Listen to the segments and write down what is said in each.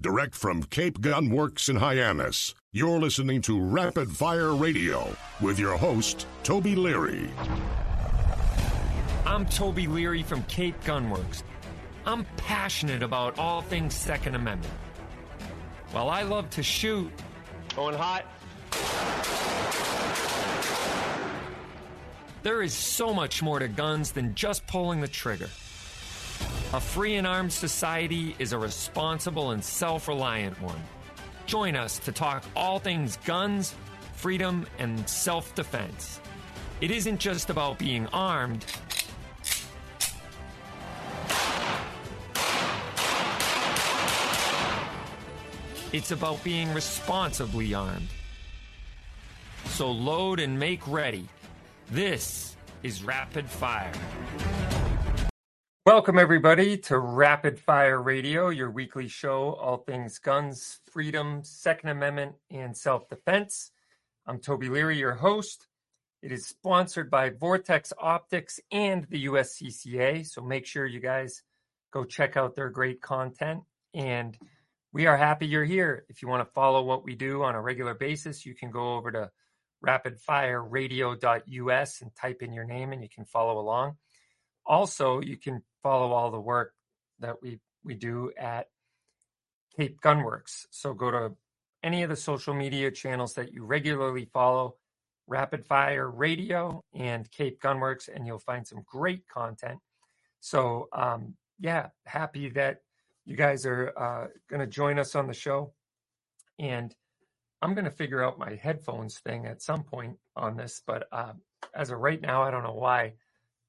Direct from Cape Gun Works in Hyannis, you're listening to Rapid Fire Radio with your host, Toby Leary. I'm Toby Leary from Cape Gunworks. I'm passionate about all things Second Amendment. While I love to shoot, Going hot. there is so much more to guns than just pulling the trigger. A free and armed society is a responsible and self reliant one. Join us to talk all things guns, freedom, and self defense. It isn't just about being armed, it's about being responsibly armed. So load and make ready. This is Rapid Fire. Welcome, everybody, to Rapid Fire Radio, your weekly show, all things guns, freedom, Second Amendment, and self defense. I'm Toby Leary, your host. It is sponsored by Vortex Optics and the USCCA, so make sure you guys go check out their great content. And we are happy you're here. If you want to follow what we do on a regular basis, you can go over to rapidfireradio.us and type in your name and you can follow along. Also, you can follow all the work that we, we do at Cape Gunworks. So go to any of the social media channels that you regularly follow, Rapid Fire Radio and Cape Gunworks, and you'll find some great content. So, um, yeah, happy that you guys are uh, going to join us on the show. And I'm going to figure out my headphones thing at some point on this, but uh, as of right now, I don't know why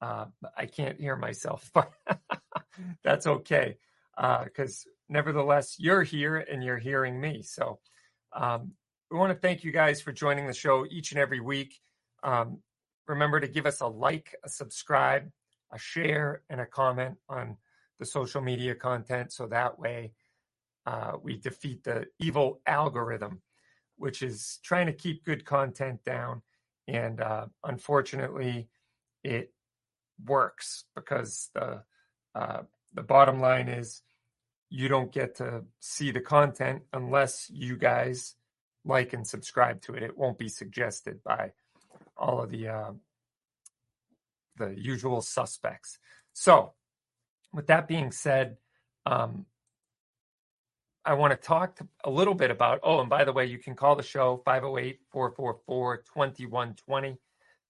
uh, I can't hear myself, but that's okay because nevertheless, you're here and you're hearing me. So um, we want to thank you guys for joining the show each and every week. Um, remember to give us a like, a subscribe, a share, and a comment on the social media content so that way uh, we defeat the evil algorithm, which is trying to keep good content down. And uh, unfortunately, it works because the uh, the bottom line is you don't get to see the content unless you guys like and subscribe to it. It won't be suggested by all of the uh, the usual suspects. So, with that being said, um, I want to talk a little bit about. Oh, and by the way, you can call the show 508 444 2120.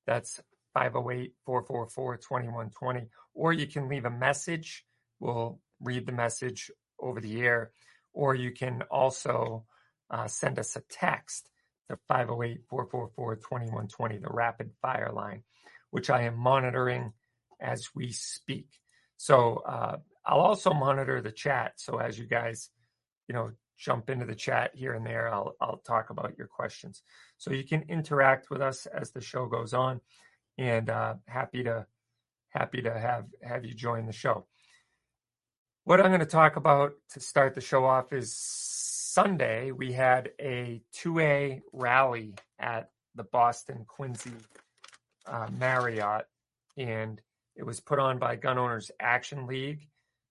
That's 508 444 2120. Or you can leave a message. We'll read the message over the air. Or you can also uh, send us a text to 508 444 2120, the rapid fire line, which I am monitoring as we speak. So uh, I'll also monitor the chat. So as you guys, you know, jump into the chat here and there, I'll I'll talk about your questions. So you can interact with us as the show goes on, and uh, happy to happy to have have you join the show. What I'm going to talk about to start the show off is Sunday. We had a 2A rally at the Boston Quincy uh, Marriott, and it was put on by Gun Owners Action League,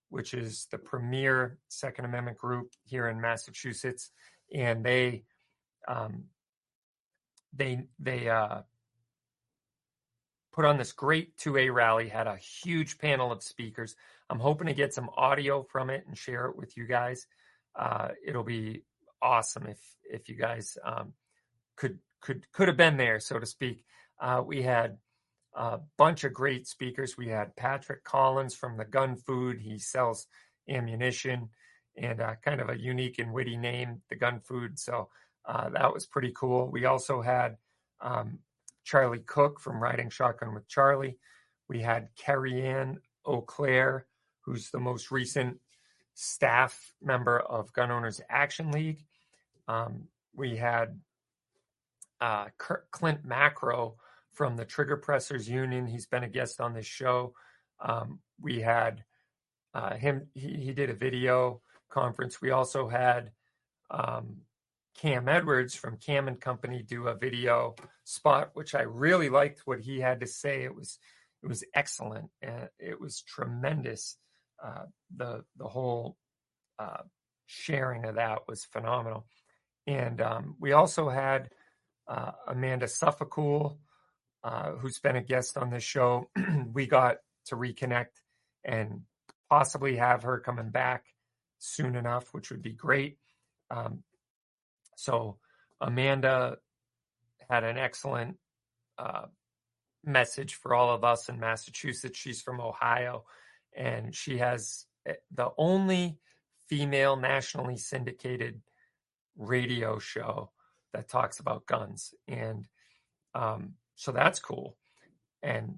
which is the premier Second Amendment group here in Massachusetts, and they um, they they uh, put on this great 2A rally. Had a huge panel of speakers. I'm hoping to get some audio from it and share it with you guys. Uh, it'll be awesome if if you guys um, could could could have been there, so to speak. Uh, we had a bunch of great speakers. We had Patrick Collins from the Gun Food. He sells ammunition and uh, kind of a unique and witty name, the Gun Food. So uh, that was pretty cool. We also had um, Charlie Cook from Riding Shotgun with Charlie. We had Carrie Ann Eau-Claire, who's the most recent staff member of Gun Owners Action League. Um, we had uh, Clint Macro from the Trigger Pressers Union. He's been a guest on this show. Um, we had uh, him, he, he, did a video conference. We also had um, Cam Edwards from Cam and Company do a video spot, which I really liked what he had to say. It was it was excellent and it was tremendous. Uh, the the whole uh, sharing of that was phenomenal. And um, we also had uh, Amanda Suffecool, uh, who's been a guest on this show. we got to reconnect and possibly have her coming back soon enough, which would be great. Um, so Amanda had an excellent uh, message for all of us in Massachusetts. She's from Ohio, and she has eh, the only female nationally syndicated radio show that talks about guns. And um, so that's cool. And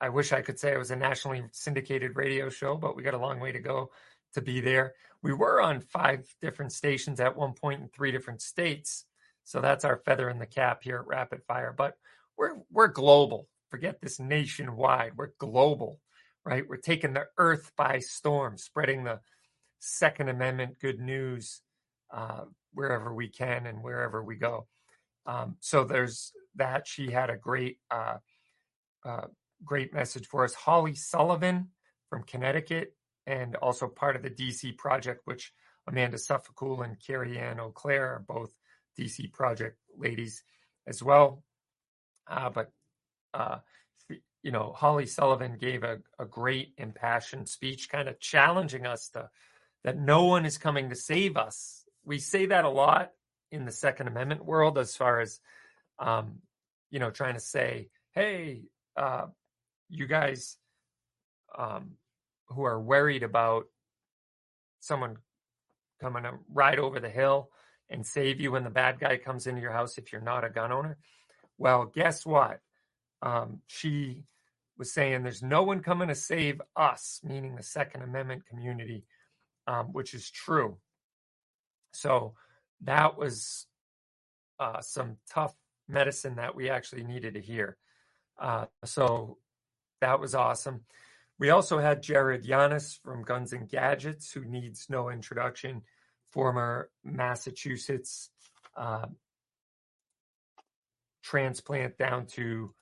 I wish I could say it was a nationally syndicated radio show, but we got a long way to go to be there. We were on five different stations at one point in three different states. So that's our feather in the cap here at Rapid Fire. But we're we're global. Forget this nationwide. We're global, right? We're taking the earth by storm, spreading the Second Amendment good news uh, wherever we can and wherever we go. Um, so there's that. She had a great uh, uh, great message for us. Holly Sullivan from Connecticut and also part of the DC project, which Amanda Suffecool and Carrie Ann O'Clair are both DC project ladies as well. Uh, but, uh, you know, Holly Sullivan gave a, a great impassioned speech, kind of challenging us to that no one is coming to save us. We say that a lot in the Second Amendment world, as far as, um, you know, trying to say, hey, uh, you guys, um, who are worried about someone coming to ride over the hill and save you when the bad guy comes into your house if you're not a gun owner. Well, guess what? Um, she was saying there's no one coming to save us, meaning the Second Amendment community, um, which is true. So that was uh, some tough medicine that we actually needed to hear. Uh, so that was awesome. We also had Jared Yanis from Guns and Gadgets, who needs no introduction, former Massachusetts uh, transplant down to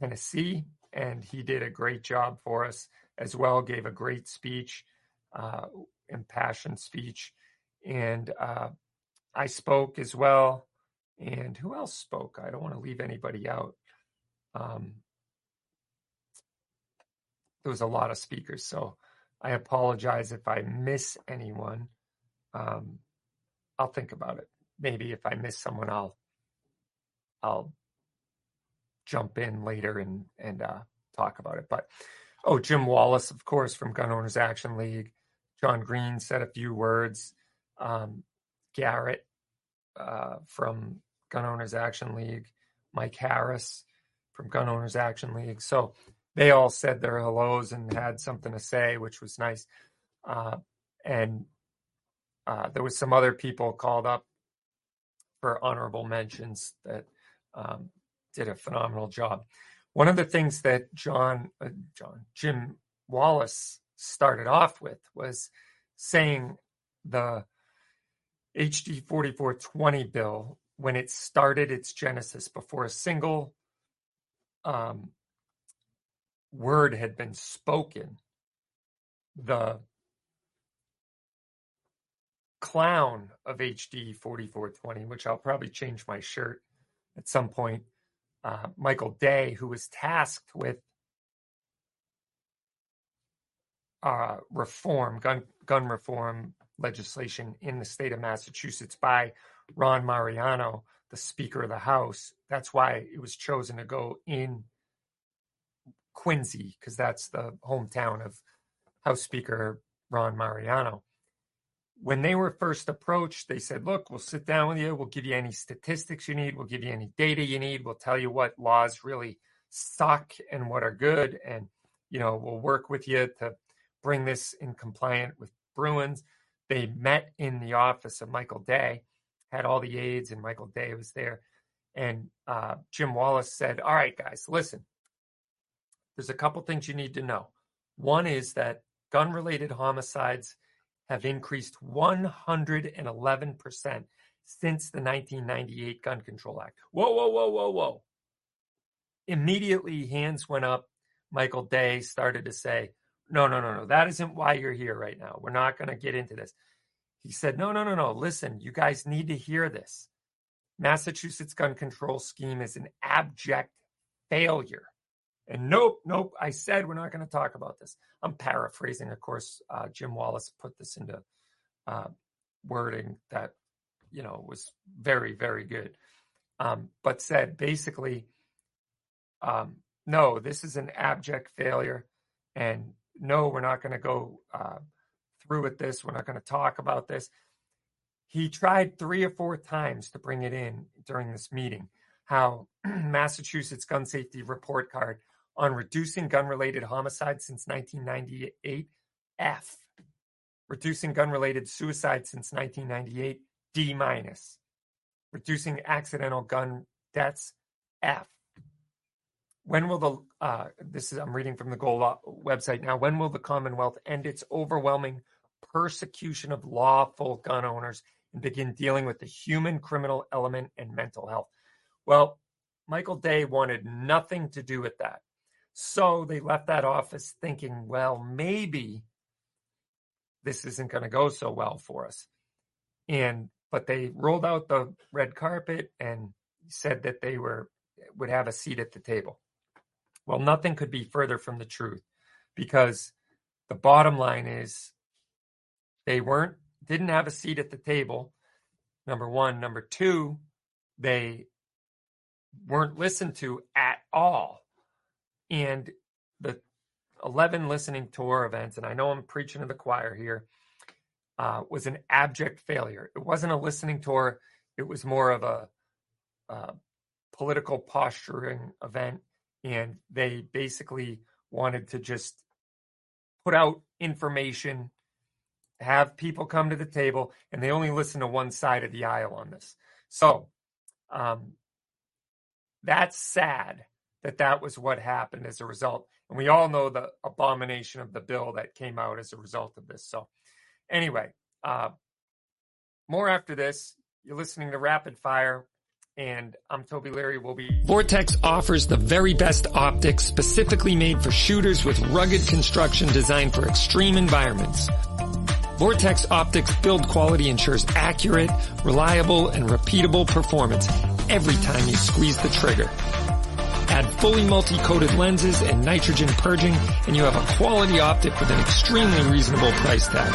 Tennessee, and he did a great job for us as well. Gave a great speech, uh, impassioned speech, and uh, I spoke as well. And who else spoke? I don't want to leave anybody out. Um, there was a lot of speakers, so I apologize if I miss anyone. Um, I'll think about it. Maybe if I miss someone, I'll I'll jump in later and and uh, talk about it. But oh, Jim Wallace, of course, from Gun Owners Action League. John Green said a few words. Um, Garrett uh, from Gun Owners Action League. Mike Harris from Gun Owners Action League. So they all said their hellos and had something to say, which was nice. Uh, and uh, there was some other people called up for honorable mentions that um, did a phenomenal job. One of the things that John, uh, John Jim Wallace started off with was saying the HD 4420 bill when it started its genesis before a single um, word had been spoken, the clown of HD 4420, which I'll probably change my shirt at some point, uh, Michael Day, who was tasked with uh, reform, gun, gun reform legislation in the state of Massachusetts by Ron Mariano, the Speaker of the House. That's why it was chosen to go in Quincy, because that's the hometown of House Speaker Ron Mariano. When they were first approached, they said, Look, we'll sit down with you. We'll give you any statistics you need. We'll give you any data you need. We'll tell you what laws really suck and what are good. And, you know, we'll work with you to bring this in compliant with Bruen. They met in the office of Michael Day, had all the aides, and Michael Day was there. And uh, Jim Wallace said, All right, guys, listen, there's a couple things you need to know. One is that gun related homicides have increased 111% since the 1998 Gun Control Act. Whoa, whoa, whoa, whoa, whoa. Immediately, hands went up. Michael Day started to say, no, no, no, no. That isn't why you're here right now. We're not going to get into this. He said, no, no, no, no. Listen, you guys need to hear this. Massachusetts gun control scheme is an abject failure. And nope, nope. I said we're not going to talk about this. I'm paraphrasing, of course. Uh, Jim Wallace put this into uh, wording that you know was very, very good. Um, but said basically, um, no, this is an abject failure, and no, we're not going to go uh, through with this. We're not going to talk about this. He tried three or four times to bring it in during this meeting. How Massachusetts gun safety report card on reducing gun related homicides since 1998, F. Reducing gun related suicide since 1998, D minus. Reducing accidental gun deaths, F. When will the, uh, this is, I'm reading from the Goal website now, when will the Commonwealth end its overwhelming persecution of lawful gun owners and begin dealing with the human criminal element and mental health? Well, Michael Day wanted nothing to do with that. So they left that office thinking, well, maybe this isn't going to go so well for us. And but they rolled out the red carpet and said that they were would have a seat at the table. Well, nothing could be further from the truth because the bottom line is they weren't didn't have a seat at the table. Number 1, number 2, they weren't listened to at all and the 11 listening tour events, and I know I'm preaching to the choir here, uh, was an abject failure. It wasn't a listening tour, it was more of a, a political posturing event. And they basically wanted to just put out information, have people come to the table, and they only listen to one side of the aisle on this. So um, that's sad that that was what happened as a result. And we all know the abomination of the bill that came out as a result of this. So, anyway, uh, more after this. You're listening to Rapid Fire, and I'm Toby Leary. We'll be. Vortex offers the very best optics specifically made for shooters with rugged construction designed for extreme environments. Vortex Optics build quality ensures accurate, reliable, and repeatable performance every time you squeeze the trigger. Add fully multi-coated lenses and nitrogen purging, and you have a quality optic with an extremely reasonable price tag.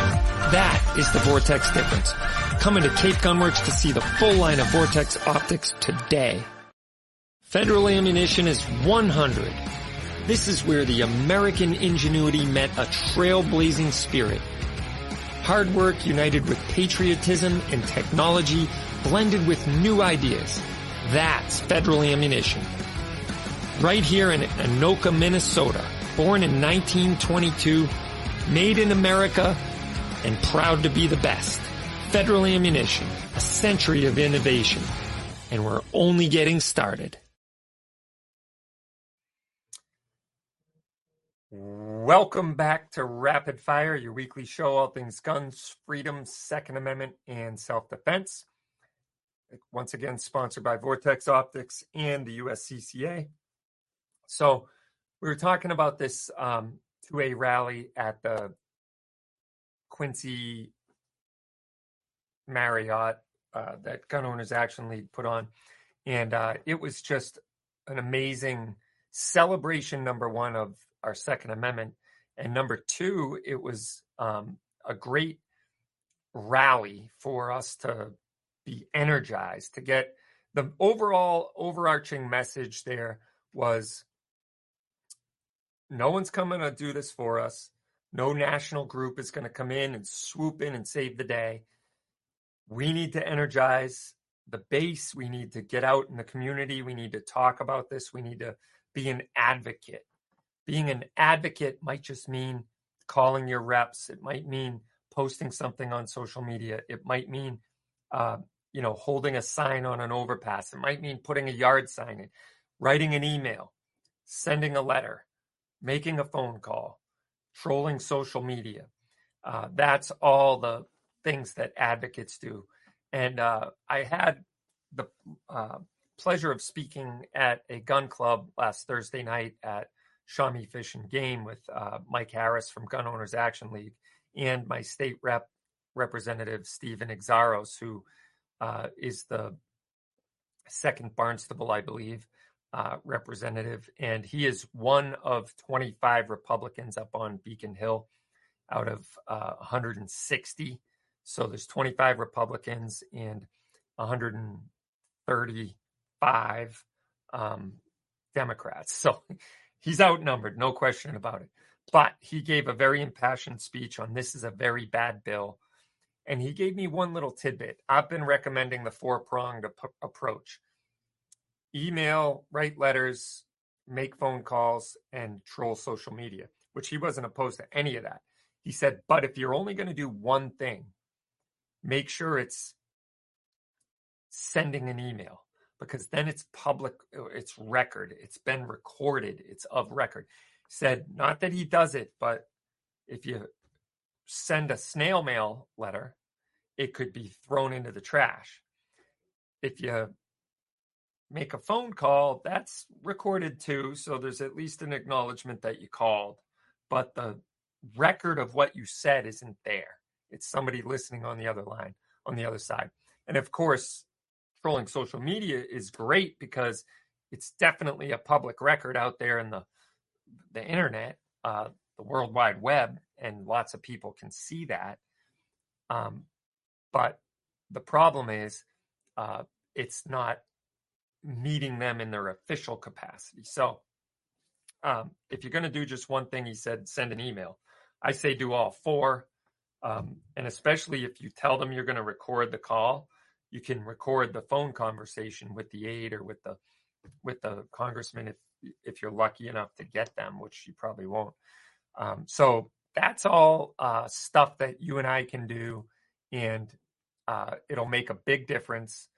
That is the Vortex difference. Come into Cape Gunworks to see the full line of Vortex optics today. Federal Ammunition is 100. This is where the American ingenuity met a trailblazing spirit. Hard work united with patriotism and technology blended with new ideas. That's Federal Ammunition right here in Anoka, Minnesota. Born in 1922, made in America, and proud to be the best. Federal Ammunition, a century of innovation, and we're only getting started. Welcome back to Rapid Fire, your weekly show, all things guns, freedom, Second Amendment, and self defense. Once again, sponsored by Vortex Optics and the USCCA. So we were talking about this um, 2A rally at the Quincy Marriott uh, that gun owners actually put on. And uh, it was just an amazing celebration, number one, of our Second Amendment. And number two, it was um, a great rally for us to be energized, to get the overall overarching message there was no one's coming to do this for us. No national group is going to come in and swoop in and save the day. We need to energize the base. We need to get out in the community. We need to talk about this. We need to be an advocate. Being an advocate might just mean calling your reps. It might mean posting something on social media. It might mean, uh, you know, holding a sign on an overpass. It might mean putting a yard sign in, writing an email, sending a letter making a phone call, trolling social media. Uh, that's all the things that advocates do. And uh, I had the uh, pleasure of speaking at a gun club last Thursday night at Shawnee Fish and Game with uh, Mike Harris from Gun Owners Action League and my state rep representative Steven Xiarhos, who uh, is the second Barnstable, I believe, uh, representative, and he is one of 25 Republicans up on Beacon Hill out of uh, 160. So there's 25 Republicans and 135 um, Democrats. So he's outnumbered, no question about it. But he gave a very impassioned speech on this is a very bad bill. And he gave me one little tidbit. I've been recommending the four pronged ap- approach email, write letters, make phone calls, and troll social media, which he wasn't opposed to any of that. He said, but if you're only going to do one thing, make sure it's sending an email because then it's public, uh, it's record, it's been recorded, it's of record. Said, not that he does it, but if you send a snail mail letter, it could be thrown into the trash. If you make a phone call, that's recorded too. So there's at least an acknowledgement that you called, but the record of what you said isn't there. It's somebody listening on the other line, on the other side. And of course, trolling social media is great because it's definitely a public record out there in the the internet, uh, the World Wide Web, and lots of people can see that. Um, but the problem is, uh, it's not meeting them in their official capacity. So, um, if you're going to do just one thing, he said, send an email. I say do all four. Um, and especially if you tell them you're going to record the call, you can record the phone conversation with the aide or with the with the congressman if if you're lucky enough to get them, which you probably won't. Um, so that's all uh, stuff that you and I can do, and uh, it'll make a big difference.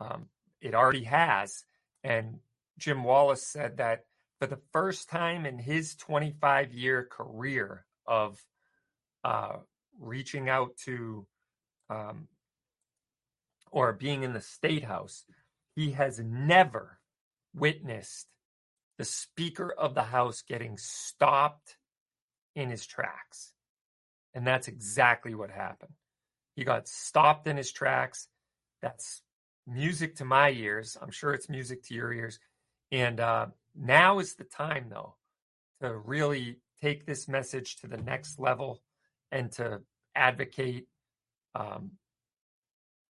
Um, it already has, and Jim Wallace said that for the first time in his 25 year career of uh, reaching out to um, or being in the state house, he has never witnessed the Speaker of the House getting stopped in his tracks. And that's exactly what happened. He got stopped in his tracks. That's music to my ears. I'm sure it's music to your ears. And uh, now is the time, though, to really take this message to the next level and to advocate, um,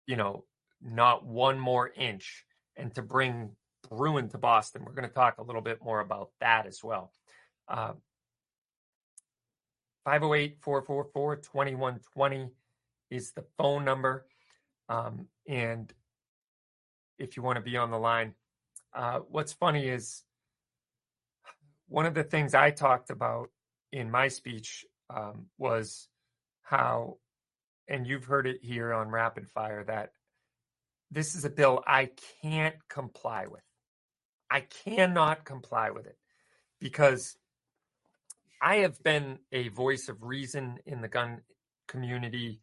you know, not one more inch and to bring Bruen to Boston. We're going to talk a little bit more about that as well. Uh, 508 444 2120 is the phone number. Um, and if you want to be on the line, uh, what's funny is one of the things I talked about in my speech um, was how, and you've heard it here on Rapid Fire, that this is a bill I can't comply with. I cannot comply with it because I have been a voice of reason in the gun community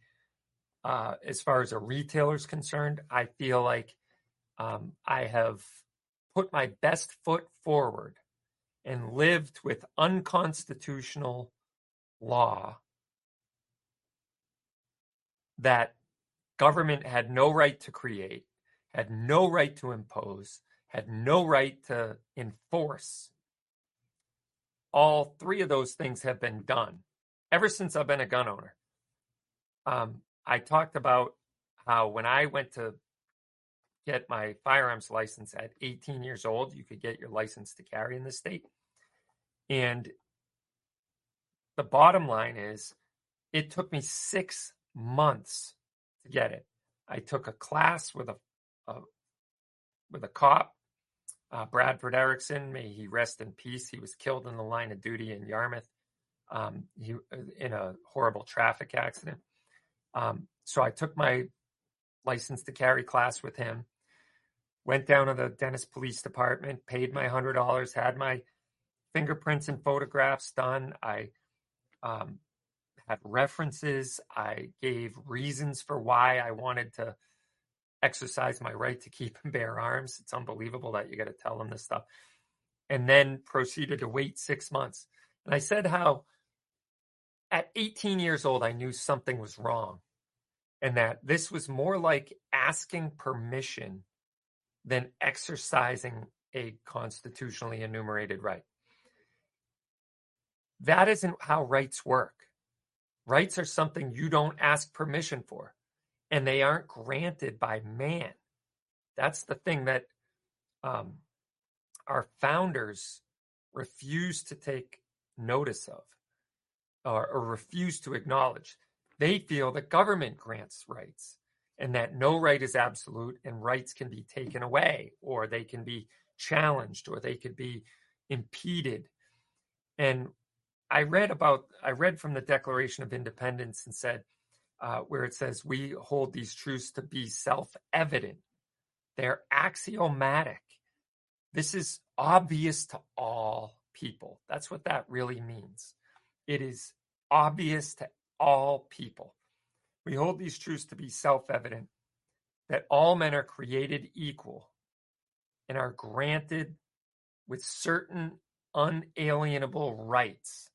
uh, as far as a retailer is concerned. I feel like um, I have put my best foot forward and lived with unconstitutional law that government had no right to create, had no right to impose, had no right to enforce. All three of those things have been done ever since I've been a gun owner. Um, I talked about how when I went to get my firearms license at 18 years old, you could get your license to carry in the state. And the bottom line is, it took me six months to get it. I took a class with a, a with a cop, uh, Bradford Erickson. May he rest in peace. He was killed in the line of duty in Yarmouth. Um, he in a horrible traffic accident. Um, so I took my license to carry class with him. Went down to the Dennis Police Department, paid my hundred dollars, had my fingerprints and photographs done. I um, had references. I gave reasons for why I wanted to exercise my right to keep and bear arms. It's unbelievable that you got to tell them this stuff. and then proceeded to wait six months. And I said how at 18 years old, I knew something was wrong and that this was more like asking permission than exercising a constitutionally enumerated right. That isn't how rights work. Rights are something you don't ask permission for, and they aren't granted by man. That's the thing that um, our founders refused to take notice of or, or refuse to acknowledge. They feel that government grants rights and that no right is absolute and rights can be taken away or they can be challenged or they could be impeded. And I read about, I read from the Declaration of Independence and said, uh, where it says, we hold these truths to be self evident. They're axiomatic. This is obvious to all people. That's what that really means. It is obvious to all people. We hold these truths to be self evident that all men are created equal and are granted with certain unalienable rights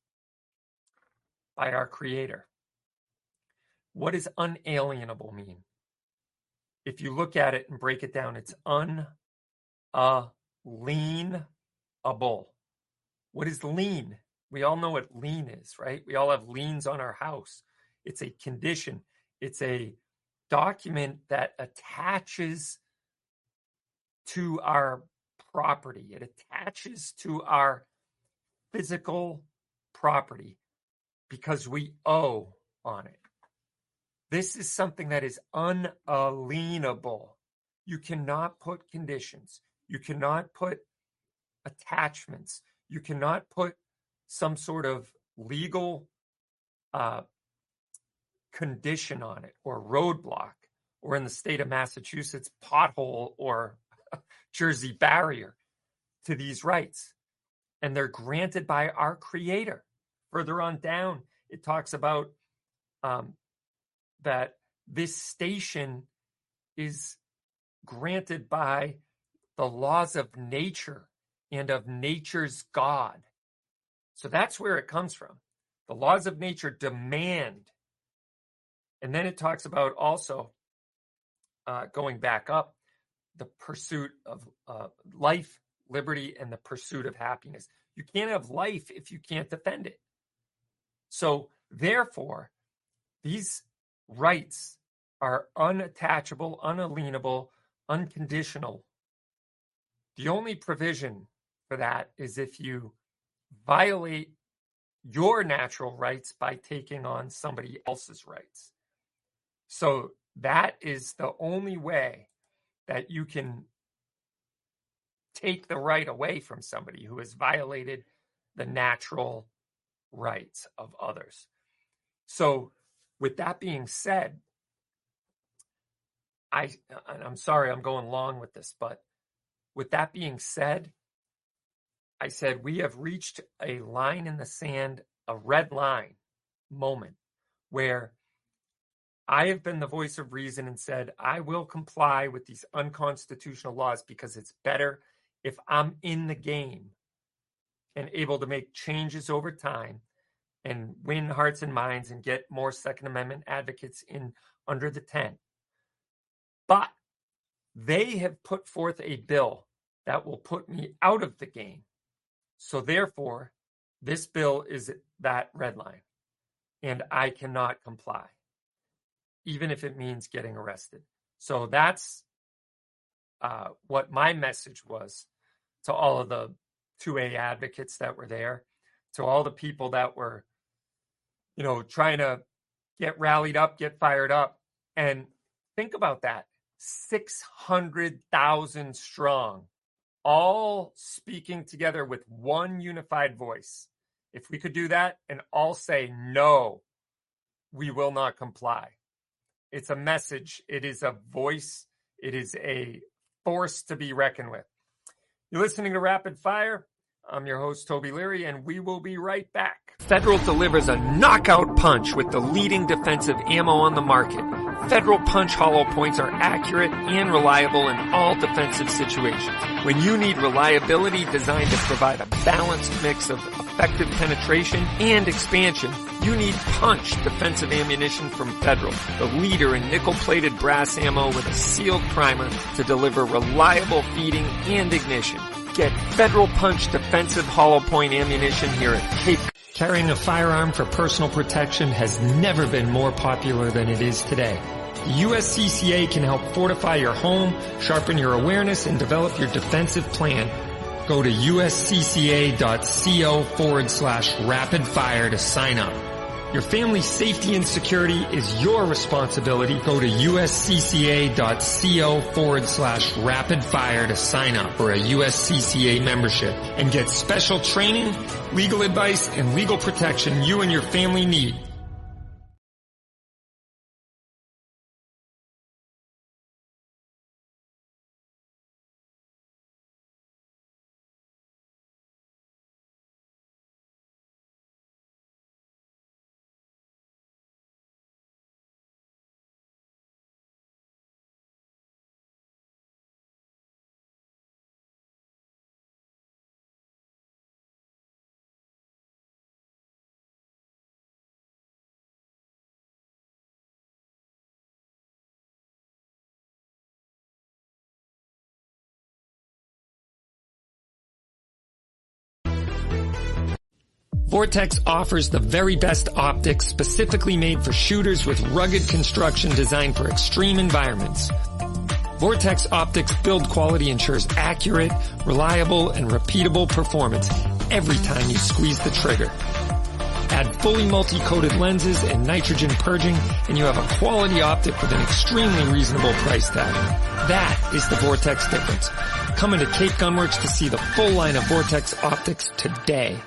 by our Creator. What does unalienable mean? If you look at it and break it down, it's unalienable. What is lien? We all know what lien is, right? We all have liens on our house. It's a condition, it's a document that attaches to our property, it attaches to our physical property because we owe on it. This is something that is unalienable. You cannot put conditions, you cannot put attachments, you cannot put some sort of legal uh, condition on it or roadblock, or in the state of Massachusetts, pothole or Jersey barrier to these rights. And they're granted by our Creator. Further on down, it talks about um, that this station is granted by the laws of nature and of nature's God. So that's where it comes from. The laws of nature demand. And then it talks about also uh, going back up the pursuit of uh, life, liberty, and the pursuit of happiness. You can't have life if you can't defend it. So, therefore, these rights are unattachable, unalienable, unconditional. The only provision for that is if you violate your natural rights by taking on somebody else's rights. So that is the only way that you can take the right away from somebody who has violated the natural rights of others. So, with that being said, I I'm sorry I'm going long with this, but with that being said, I said we have reached a line in the sand, a red line moment where I have been the voice of reason and said, I will comply with these unconstitutional laws because it's better if I'm in the game and able to make changes over time and win hearts and minds and get more Second Amendment advocates in under the tent. But they have put forth a bill that will put me out of the game. So therefore, this bill is that red line, and I cannot comply even if it means getting arrested. So that's uh, what my message was to all of the 2A advocates that were there, to all the people that were, you know, trying to get rallied up, get fired up. And think about that 600,000 strong, all speaking together with one unified voice. If we could do that and all say, no, we will not comply it's a message. It is a voice. It is a force to be reckoned with. You're listening to Rapid Fire. I'm your host, Toby Leary, and we will be right back. Federal delivers a knockout punch with the leading defensive ammo on the market Federal Punch hollow points are accurate and reliable in all defensive situations. When you need reliability designed to provide a balanced mix of effective penetration and expansion, you need Punch defensive ammunition from Federal, the leader in nickel-plated brass ammo with a sealed primer to deliver reliable feeding and ignition. Get Federal Punch defensive hollow point ammunition here at Cape. Carrying a firearm for personal protection has never been more popular than it is today. The USCCA can help fortify your home, sharpen your awareness, and develop your defensive plan. Go to uscca.co forward slash rapid fire to sign up. Your family's safety and security is your responsibility. Go to uscca.co forward slash rapid fire to sign up for a USCCA membership and get special training, legal advice, and legal protection you and your family need. Vortex offers the very best optics specifically made for shooters with rugged construction designed for extreme environments. Vortex Optics build quality ensures accurate, reliable, and repeatable performance every time you squeeze the trigger. Add fully multi-coated lenses and nitrogen purging, and you have a quality optic with an extremely reasonable price tag. That is the Vortex difference. Come into Cape Gunworks to see the full line of Vortex optics today.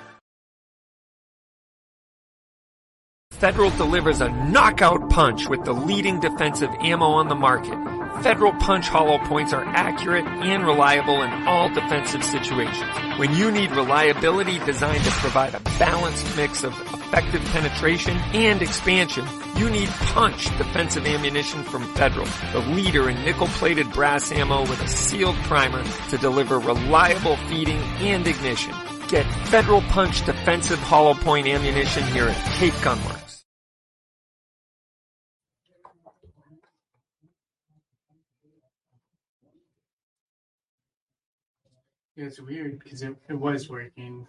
Federal delivers a knockout punch with the leading defensive ammo on the market. Federal Punch hollow points are accurate and reliable in all defensive situations. When you need reliability designed to provide a balanced mix of effective penetration and expansion, you need Punch defensive ammunition from Federal, the leader in nickel-plated brass ammo with a sealed primer to deliver reliable feeding and ignition. Get Federal Punch defensive hollow point ammunition here at Cape Gunworks. It's weird because it, it was working,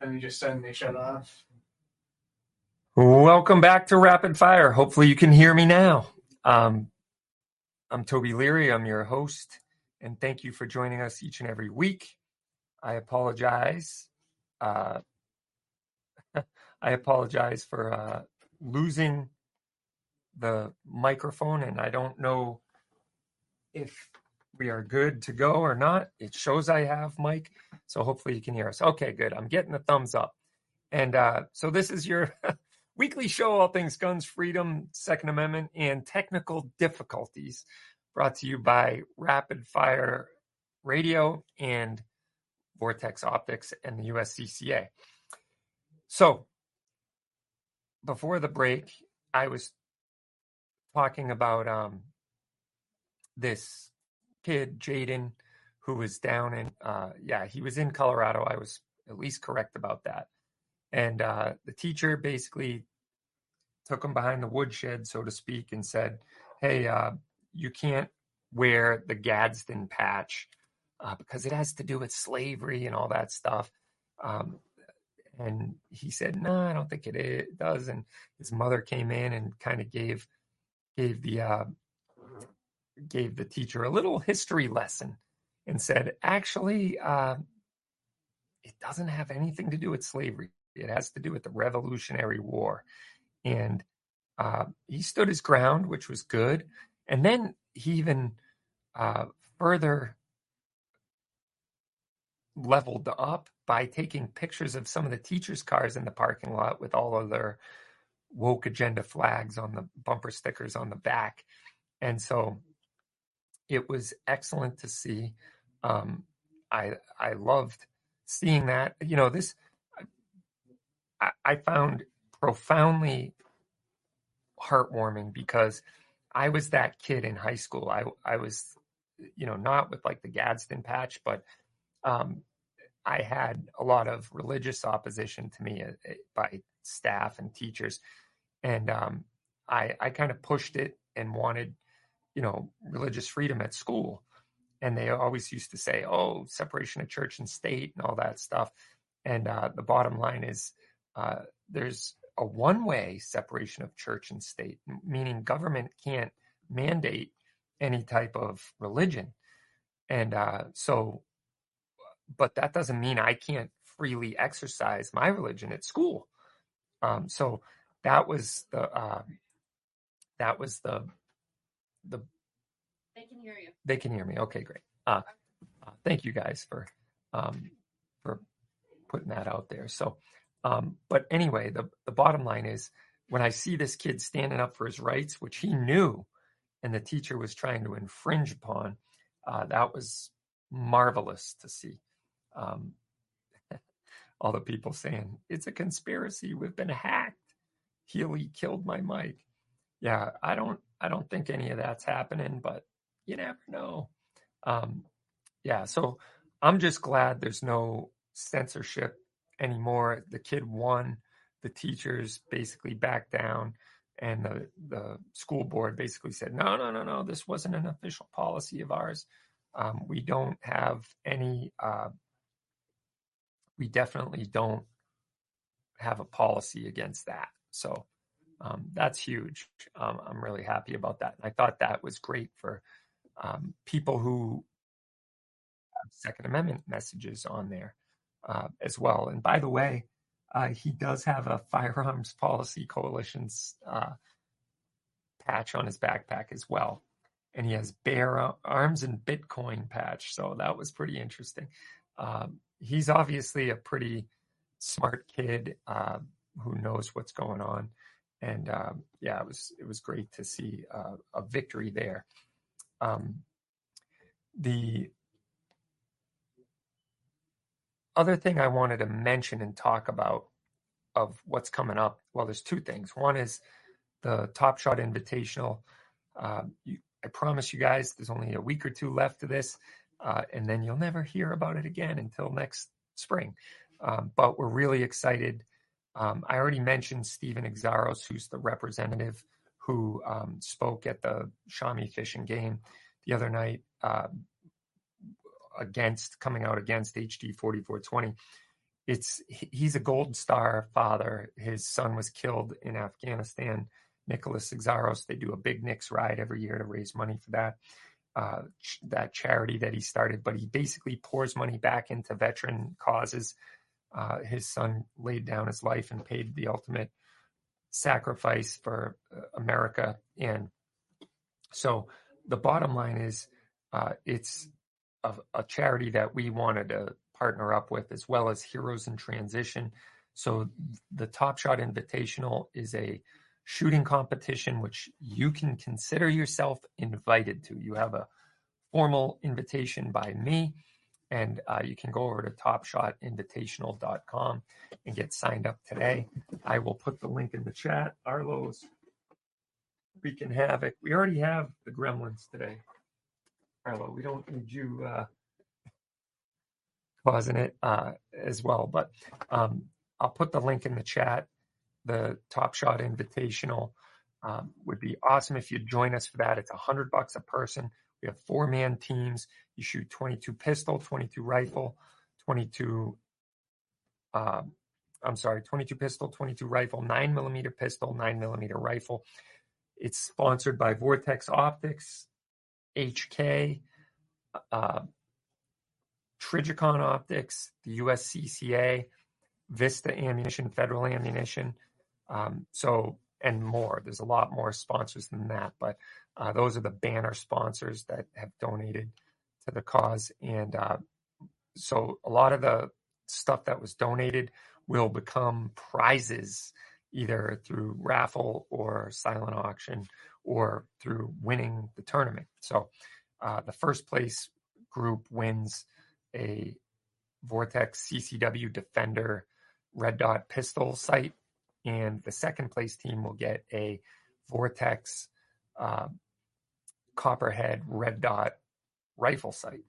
and it just suddenly shut off. Welcome back to Rapid Fire. Hopefully, you can hear me now. Um, I'm Toby Leary. I'm your host, and thank you for joining us each and every week. I apologize. Uh, I apologize for uh, losing the microphone, and I don't know if we are good to go or not. It shows I have Mike, so hopefully you can hear us. Okay, good. I'm getting a thumbs up. And uh, so this is your weekly show, All Things Guns, Freedom, Second Amendment, and Technical Difficulties, brought to you by Rapid Fire Radio and Vortex Optics and the USCCA. So before the break, I was talking about um, this kid, Jaden, who was down in, uh, yeah, he was in Colorado. I was at least correct about that. And uh, the teacher basically took him behind the woodshed, so to speak, and said, Hey, uh, you can't wear the Gadsden patch uh, because it has to do with slavery and all that stuff. Um, and he said, No, I don't think it, it does. And his mother came in and kind of gave gave the uh, gave the teacher a little history lesson and said, actually, uh, it doesn't have anything to do with slavery. It has to do with the Revolutionary War. And uh, he stood his ground, which was good. And then he even uh, further leveled up by taking pictures of some of the teachers' cars in the parking lot with all of their woke agenda flags on the bumper stickers on the back. And so it was excellent to see. Um, I I loved seeing that. You know, this I, I found profoundly heartwarming because I was that kid in high school. I I was, you know, not with like the Gadsden patch, but um, I had a lot of religious opposition to me uh, by staff and teachers, and um, I I kind of pushed it and wanted, you know, religious freedom at school, and they always used to say, "Oh, separation of church and state and all that stuff," and uh, the bottom line is, uh, there's a one-way separation of church and state, meaning government can't mandate any type of religion, and uh, so but that doesn't mean I can't freely exercise my religion at school. Um, so that was the uh, that was the the. They can hear you. They can hear me. Okay, great. Uh, uh, thank you guys for um, for putting that out there. So, um, but anyway, the the bottom line is when I see this kid standing up for his rights, which he knew, and the teacher was trying to infringe upon, uh, that was marvelous to see um, all the people saying it's a conspiracy. We've been hacked. Healy killed my mic. Yeah, I don't. I don't think any of that's happening, but you never know. Um, yeah, so I'm just glad there's no censorship anymore. The kid won. The teachers basically backed down, and the the school board basically said, no, no, no, no. This wasn't an official policy of ours. Um, we don't have any uh, we definitely don't have a policy against that. So um, that's huge. Um, I'm really happy about that. And I thought that was great for um, people who have Second Amendment messages on there uh, as well. And by the way, uh, he does have a Firearms Policy Coalition's uh, patch on his backpack as well. And he has Bear Arms and Bitcoin patch. So that was pretty interesting. Um, he's obviously a pretty smart kid uh, who knows what's going on. And um, yeah, it was it was great to see uh, a victory there. Um, the other thing I wanted to mention and talk about of what's coming up. Well, there's two things. One is the Top Shot Invitational. Uh, you, I promise you guys, there's only a week or two left to this uh, and then you'll never hear about it again until next spring. Um, but we're really excited. Um, I already mentioned Steven Xiarhos, who's the representative who um, spoke at the Shawnee fishing game the other night uh, against coming out against HD 4420. It's he's a Gold Star father. His son was killed in Afghanistan. Nicholas Xiarhos. They do a big Knicks ride every year to raise money for that uh, that charity that he started, but he basically pours money back into veteran causes. Uh, his son laid down his life and paid the ultimate sacrifice for uh, America. And so the bottom line is uh, it's a, a, charity that we wanted to partner up with, as well as Heroes in Transition. So the Top Shot Invitational is a shooting competition, which you can consider yourself invited to. You have a formal invitation by me, and uh, you can go over to topshotinvitational.com and get signed up today. I will put the link in the chat. Arlo's wreaking havoc. We already have the gremlins today. Arlo, we don't need you uh, causing it uh, as well, but um, I'll put the link in the chat the Top Shot Invitational. Um, would be awesome if you'd join us for that. It's a hundred bucks a person. We have four man teams. You shoot 22 pistol, 22 rifle, 22. Uh, I'm sorry, 22 pistol, 22 rifle, nine millimeter pistol, nine millimeter rifle. It's sponsored by Vortex Optics, HK, uh, Trijicon Optics, the USCCA, Vista Ammunition, Federal Ammunition, um, so, and more. There's a lot more sponsors than that, but uh, those are the banner sponsors that have donated to the cause. And uh, so, a lot of the stuff that was donated will become prizes either through raffle or silent auction or through winning the tournament. So, uh, the first place group wins a Vortex CCW Defender red dot pistol sight and the second place team will get a Vortex uh, copperhead red dot rifle sight.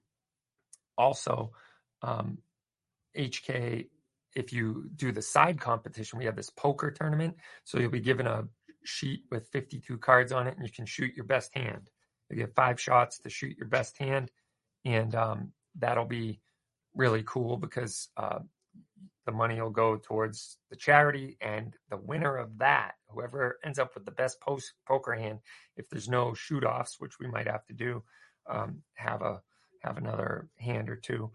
Also, um, HK, if you do the side competition, we have this poker tournament. So you'll be given a sheet with 52 cards on it and you can shoot your best hand. You get five shots to shoot your best hand. And um, that'll be really cool because uh, the money will go towards the charity and the winner of that whoever ends up with the best post poker hand if there's no shoot offs which we might have to do um, have a have another hand or two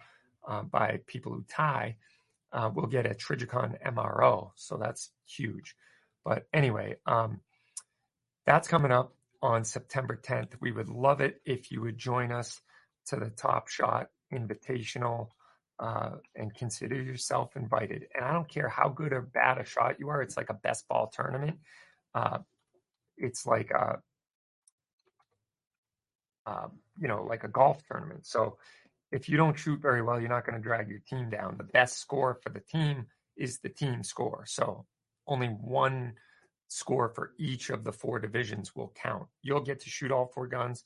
uh, by people who tie uh, we'll get a Trijicon MRO so that's huge. But anyway um, that's coming up on September 10th we would love it if you would join us to the Top Shot Invitational uh, and consider yourself invited. And I don't care how good or bad a shot you are. It's like a best ball tournament. Uh, it's like a, uh, you know, like a golf tournament. So if you don't shoot very well, you're not going to drag your team down. The best score for the team is the team score. So only one score for each of the four divisions will count. You'll get to shoot all four guns.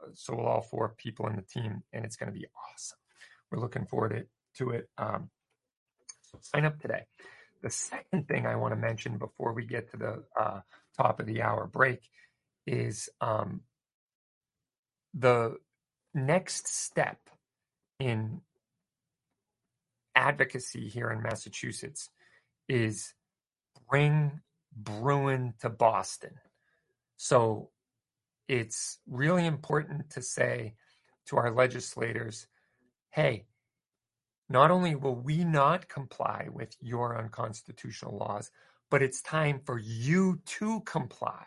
Uh, so will all four people in the team, and it's going to be awesome. We're looking forward to it. Um, sign up today. The second thing I want to mention before we get to the uh, top of the hour break is um, the next step in advocacy here in Massachusetts is bring Bruen to Boston. So it's really important to say to our legislators hey, not only will we not comply with your unconstitutional laws, but it's time for you to comply.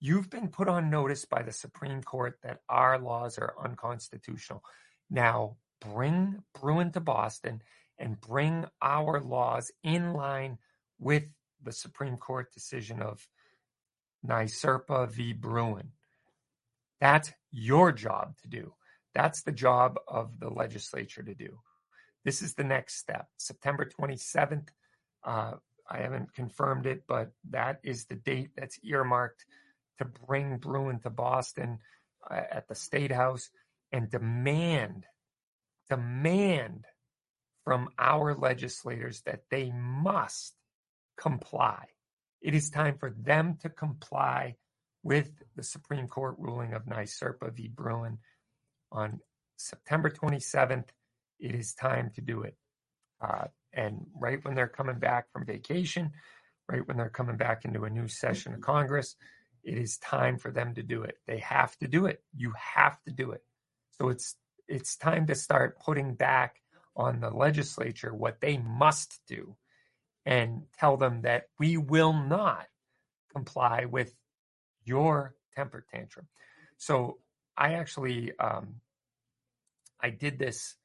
You've been put on notice by the Supreme Court that our laws are unconstitutional. Now bring Bruen to Boston and bring our laws in line with the Supreme Court decision of NYSERPA v. Bruen. That's your job to do. That's the job of the legislature to do. This is the next step. September 27th. Uh, I haven't confirmed it, but that is the date that's earmarked to bring Bruen to Boston uh, at the State House and demand, demand from our legislators that they must comply. It is time for them to comply with the Supreme Court ruling of NYSERPA v. Bruen on September 27th. It is time to do it. Uh, and right when they're coming back from vacation, right when they're coming back into a new session of Congress, it is time for them to do it. They have to do it. You have to do it. So it's it's time to start putting back on the legislature what they must do and tell them that we will not comply with your temper tantrum. So I actually um, I did this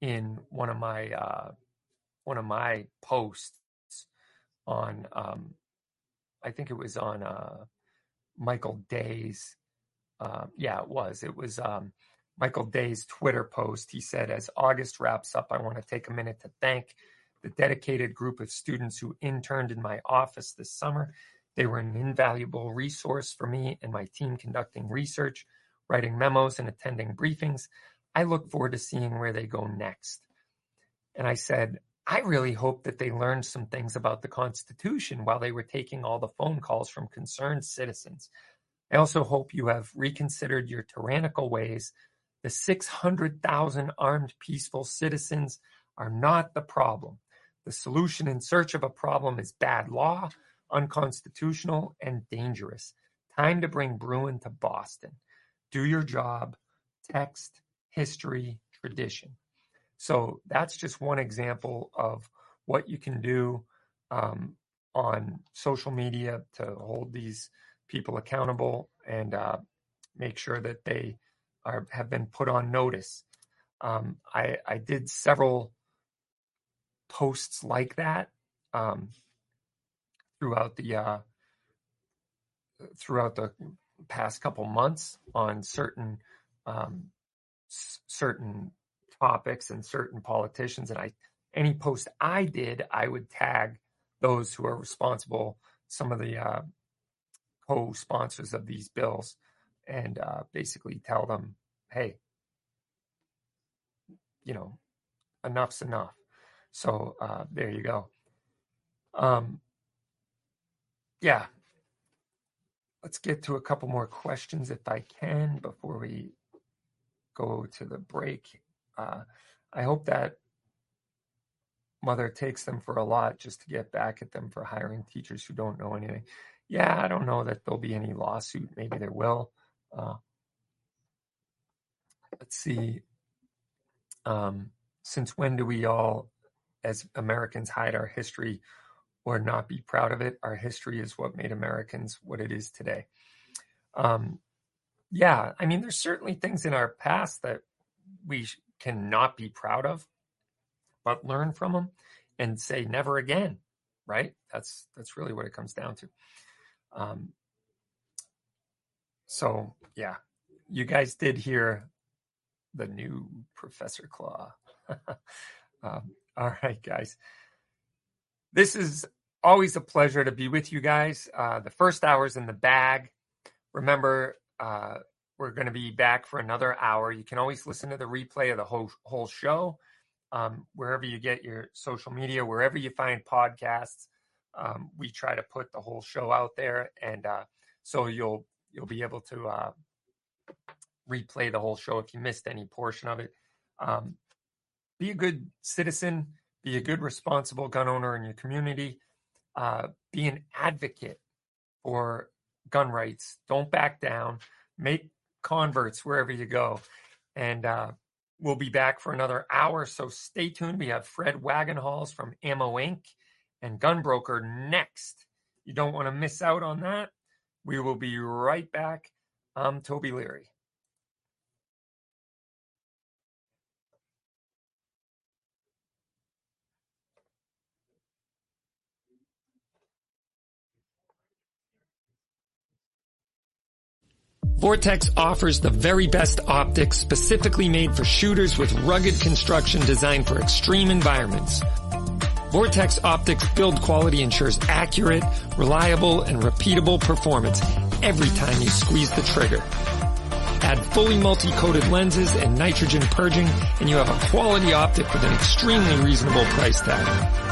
in one of my uh, one of my posts on um, I think it was on uh, Michael Day's uh, yeah it was it was um, Michael Day's Twitter post. He said, as August wraps up, I want to take a minute to thank the dedicated group of students who interned in my office this summer. They were an invaluable resource for me and my team conducting research writing memos and attending briefings. I look forward to seeing where they go next. And I said, I really hope that they learned some things about the Constitution while they were taking all the phone calls from concerned citizens. I also hope you have reconsidered your tyrannical ways. The 600,000 armed peaceful citizens are not the problem. The solution in search of a problem is bad law, unconstitutional, and dangerous. Time to bring Bruen to Boston do your job, text, history, tradition. So that's just one example of what you can do um, on social media to hold these people accountable and uh, make sure that they are have been put on notice. Um, I, I did several posts like that um, throughout the uh, throughout the past couple months on certain um, s- certain topics and certain politicians, and I any post I did, I would tag those who are responsible, some of the uh, co-sponsors of these bills, and uh, basically tell them, hey, you know, enough's enough. So uh, there you go. Um, yeah. Let's get to a couple more questions if I can before we go to the break. Uh, I hope that mother takes them for a lot just to get back at them for hiring teachers who don't know anything. Yeah, I don't know that there'll be any lawsuit. Maybe there will. Uh, let's see. Um, since when do we all, as Americans, hide our history or not be proud of it? Our history is what made Americans what it is today. Um, yeah, I mean, there's certainly things in our past that we cannot be proud of, but learn from them and say never again. Right? That's that's really what it comes down to. Um, so yeah, you guys did hear the new Professor Claw. um, all right, guys. This is always a pleasure to be with you guys. Uh, the first hour's in the bag. Remember, uh, we're going to be back for another hour. You can always listen to the replay of the whole whole show um, wherever you get your social media, wherever you find podcasts. Um, we try to put the whole show out there, and uh, so you'll you'll be able to uh, replay the whole show if you missed any portion of it. Um, be a good citizen, be a good responsible gun owner in your community, uh, be an advocate for gun rights. Don't back down. Make converts wherever you go, and uh, we'll be back for another hour. So stay tuned. We have Fred Wagenhals from Ammo Inc. and Gunbroker next. You don't want to miss out on that. We will be right back. I'm Toby Leary. Vortex offers the very best optics specifically made for shooters with rugged construction designed for extreme environments. Vortex Optics build quality ensures accurate, reliable, and repeatable performance every time you squeeze the trigger. Add fully multi-coated lenses and nitrogen purging and you have a quality optic with an extremely reasonable price tag.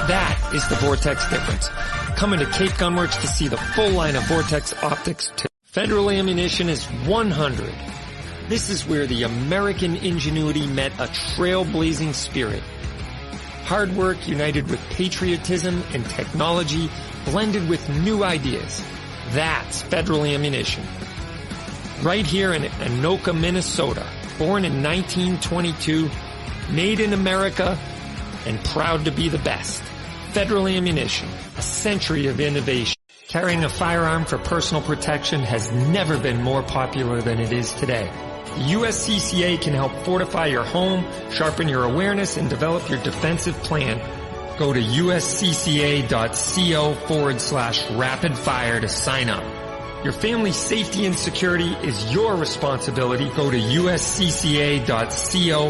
That is the Vortex difference. Come into Cape Gunworks to see the full line of Vortex optics too. Federal ammunition is 100. This is where the American ingenuity met a trailblazing spirit. Hard work united with patriotism and technology blended with new ideas. That's federal ammunition. Right here in Anoka, Minnesota, born in 1922, made in America, and proud to be the best. Federal ammunition, a century of innovation. Carrying a firearm for personal protection has never been more popular than it is today. The USCCA can help fortify your home, sharpen your awareness, and develop your defensive plan. Go to uscca.co forward slash rapid fire to sign up. Your family's safety and security is your responsibility. Go to uscca.co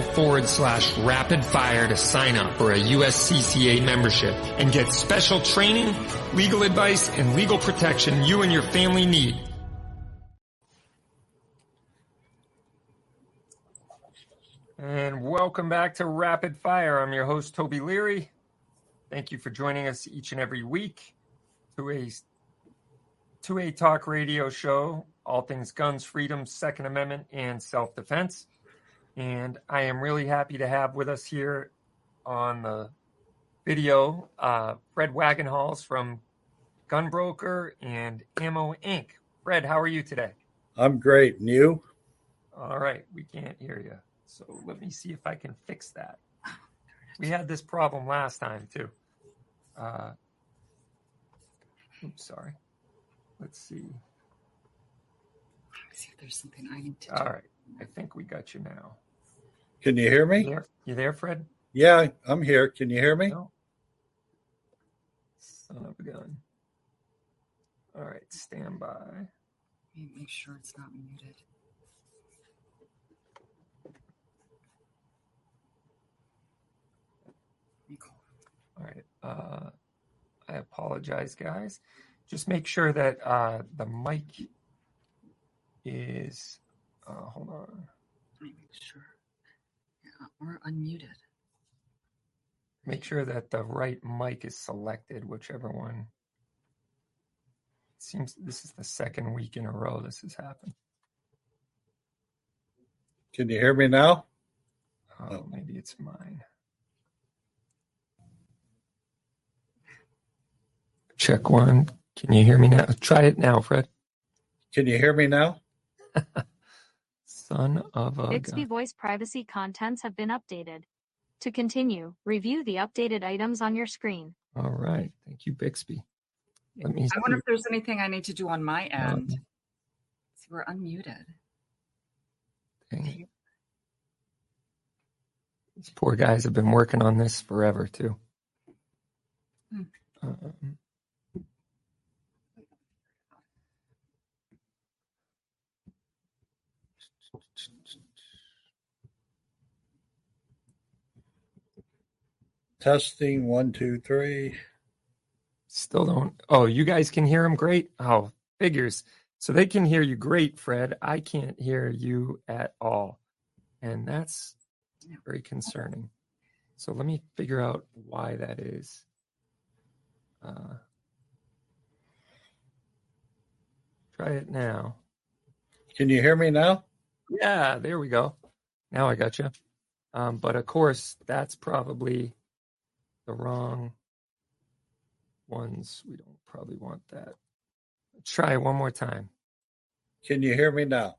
forward slash rapid fire to sign up for a USCCA membership and get special training, legal advice, and legal protection you and your family need. And welcome back to Rapid Fire. I'm your host, Toby Leary. Thank you for joining us each and every week to a to a talk radio show, all things guns, freedom, Second Amendment, and self defense. And I am really happy to have with us here on the video uh, Fred Wagenhals from Gunbroker and Ammo Inc. Fred, how are you today? I'm great. And you? All right. We can't hear you. So let me see if I can fix that. We had this problem last time too. Uh, oops, sorry. Let's see. see if there's something I need to All do. right. I think we got you now. Can you hear me? You there, you there Fred? Yeah, I'm here. Can you hear me? No. Son of a gun. All right. Stand by. Let me Make sure it's not muted. Nicole. All right. Uh, I apologize, guys. Just make sure that uh, the mic is, uh, hold on. Let me make sure. Yeah, we're unmuted. Make sure that the right mic is selected, whichever one. It Seems this is the second week in a row this has happened. Can you hear me now? Oh, Oh. maybe it's mine. Check one. Can you hear me now? Try it now, Fred. Can you hear me now? Son of a Bixby gun. voice privacy contents have been updated. To continue, review the updated items on your screen. All right. Thank you, Bixby. Let me I wonder see. if there's anything I need to do on my Um, end. See, we're unmuted. Dang it. These poor guys have been working on this forever, too. Hmm. Um, Testing one, two, three. Still don't. Oh, you guys can hear him great. Oh, figures. So they can hear you great, Fred. I can't hear you at all. And that's very concerning. So let me figure out why that is. Uh, try it now. Can you hear me now? Yeah, there we go. Now I got you. Um, but of course, that's probably the wrong ones. We don't probably want that. Try one more time. Can you hear me now?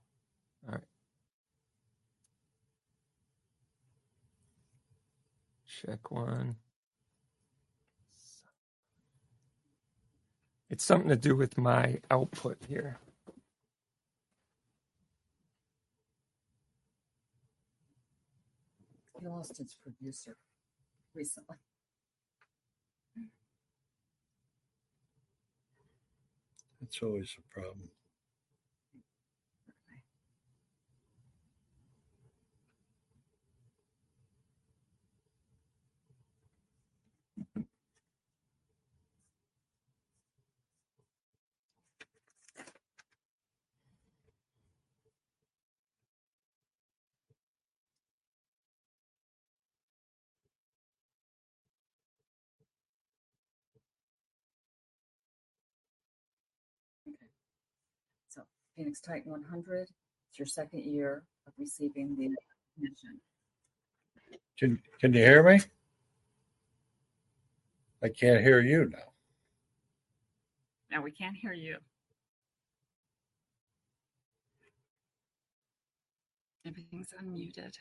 All right. Check one. It's something to do with my output here. He lost its producer recently. That's always a problem. Phoenix Titan 100, it's your second year of receiving the mission. Can Can you hear me? I can't hear you now. Now we can't hear you. Everything's unmuted.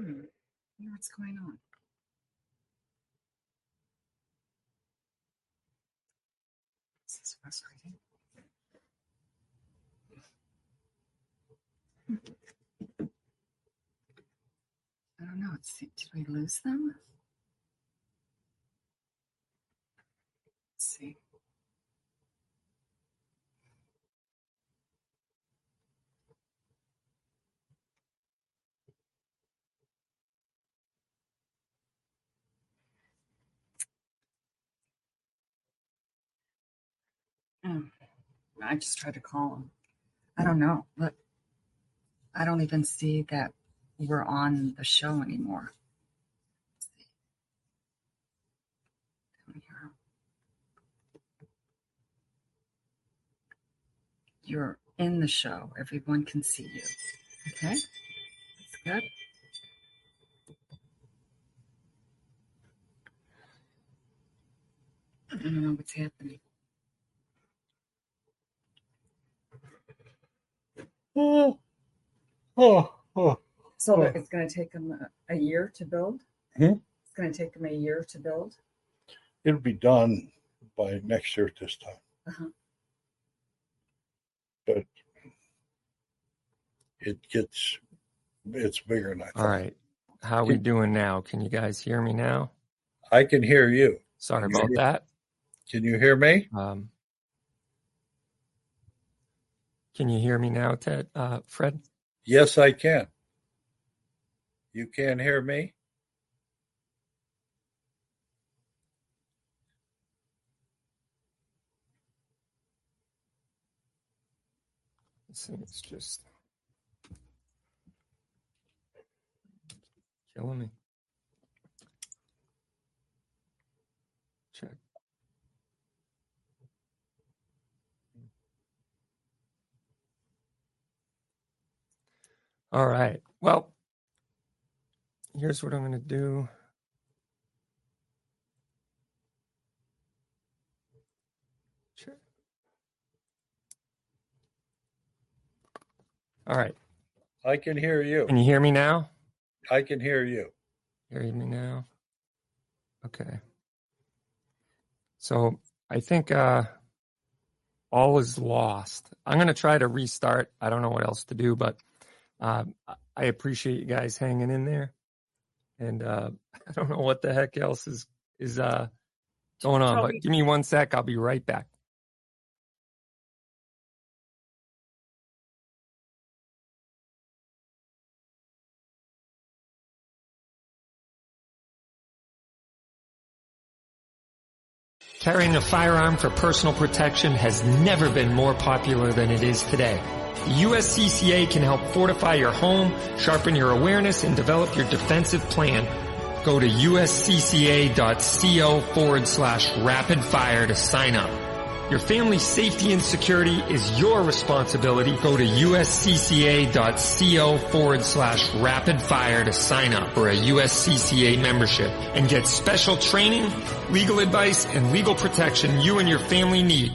Hmm. What's going on? This is frustrating. I don't know. It's, did we lose them? Let's see. Mm. I just tried to call him. I don't know. Look, I don't even see that we're on the show anymore. You're in the show. Everyone can see you. Okay? That's good. I don't know what's happening. Oh, oh, oh. So Oh. it's going to take them a, a year to build? Hmm? It's going to take them a year to build? It'll be done by next year at this time. Uh-huh. But it gets it's bigger than I thought. All right. how are we doing now? Can you guys hear me now? I can hear you. Sorry Can about hear- that. Can you hear me? Um, can you hear me now, Ted? Uh, Fred? Yes, I can. You can't hear me? Thing's just killing me. Check. All right. Well, here's what I'm going to do. Check. All right. I can hear you. Can you hear me now? I can hear you. Hear me now? Okay. So I think uh, all is lost. I'm going to try to restart. I don't know what else to do, but uh, I appreciate you guys hanging in there. And uh, I don't know what the heck else is is uh, going on, but give me one sec. I'll be right back. Carrying a firearm for personal protection has never been more popular than it is today. USCCA can help fortify your home, sharpen your awareness, and develop your defensive plan. Go to uscca.co forward slash rapid fire to sign up. Your family's safety and security is your responsibility. Go to uscca.co forward slash rapid fire to sign up for a USCCA membership and get special training, legal advice, and legal protection you and your family need.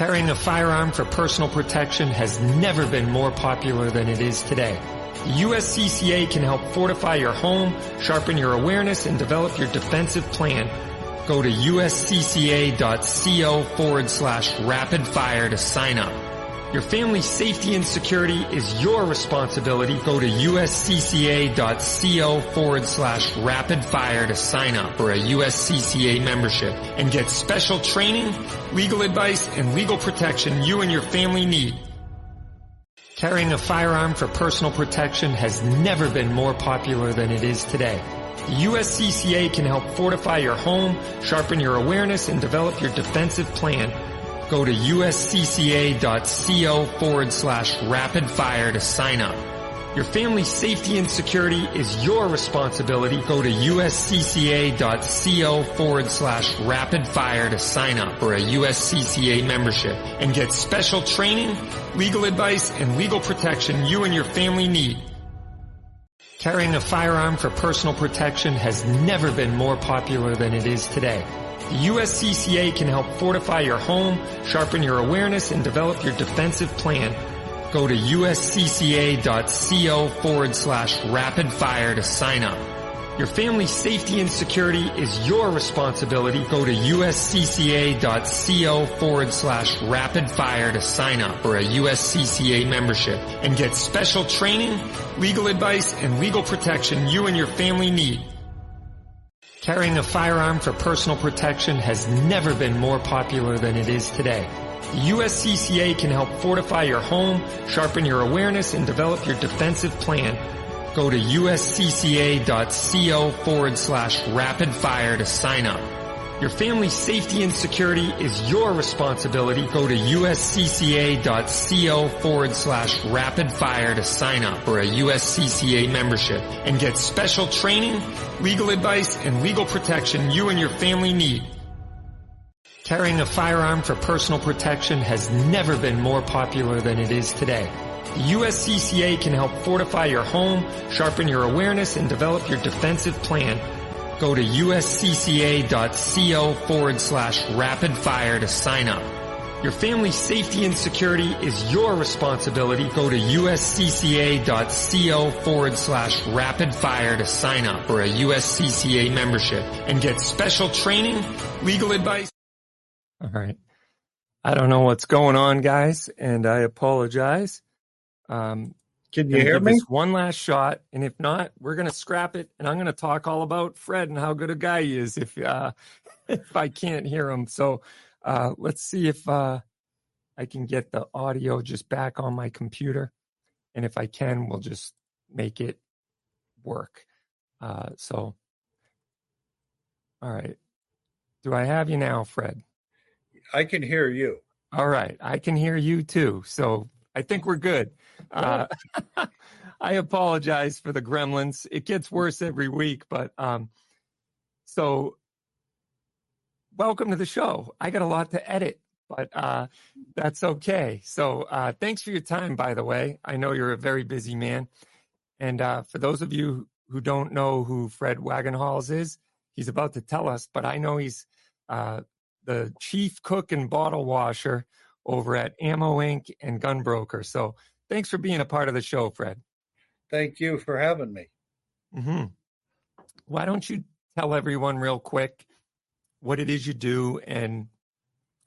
Carrying a firearm for personal protection has never been more popular than it is today. The USCCA can help fortify your home, sharpen your awareness, and develop your defensive plan. Go to uscca.co forward slash rapid fire to sign up. Your family's safety and security is your responsibility. Go to uscca.co forward slash rapid fire to sign up for a USCCA membership and get special training, legal advice, and legal protection you and your family need. Carrying a firearm for personal protection has never been more popular than it is today. The USCCA can help fortify your home, sharpen your awareness, and develop your defensive plan. Go to uscca.co forward slash rapid fire to sign up. Your family's safety and security is your responsibility. Go to uscca.co forward slash rapid fire to sign up for a USCCA membership and get special training, legal advice, and legal protection you and your family need. Carrying a firearm for personal protection has never been more popular than it is today. USCCA can help fortify your home, sharpen your awareness, and develop your defensive plan. Go to uscca.co forward slash rapid fire to sign up. Your family's safety and security is your responsibility. Go to uscca.co forward slash rapid fire to sign up for a USCCA membership and get special training, legal advice, and legal protection you and your family need. Carrying a firearm for personal protection has never been more popular than it is today. The USCCA can help fortify your home, sharpen your awareness, and develop your defensive plan. Go to uscca.co forward slash rapid fire to sign up. Your family's safety and security is your responsibility. Go to uscca.co forward slash rapid fire to sign up for a USCCA membership and get special training, legal advice, and legal protection you and your family need. Carrying a firearm for personal protection has never been more popular than it is today. The USCCA can help fortify your home, sharpen your awareness, and develop your defensive plan. Go to uscca.co forward slash rapid fire to sign up. Your family's safety and security is your responsibility. Go to uscca.co forward slash rapid fire to sign up for a USCCA membership and get special training, legal advice. All right. I don't know what's going on, guys, and I apologize. Um, Can you hear give me? this one last shot, and if not, we're gonna scrap it, and I'm gonna talk all about Fred and how good a guy he is. If uh, if I can't hear him, so uh, let's see if uh, I can get the audio just back on my computer, and if I can, we'll just make it work. Uh, so, all right, do I have you now, Fred? I can hear you. All right, I can hear you too. So I think we're good. Uh, I apologize for the gremlins. It gets worse every week, but um, so welcome to the show. I got a lot to edit, but uh, that's okay. So uh, thanks for your time, by the way. I know you're a very busy man. And uh, for those of you who don't know who Fred Wagenhals is, he's about to tell us, but I know he's uh, the chief cook and bottle washer over at Ammo Inc. and Gun Broker. So thanks for being a part of the show, Fred. Thank you for having me. hmm Why don't you tell everyone real quick what it is you do and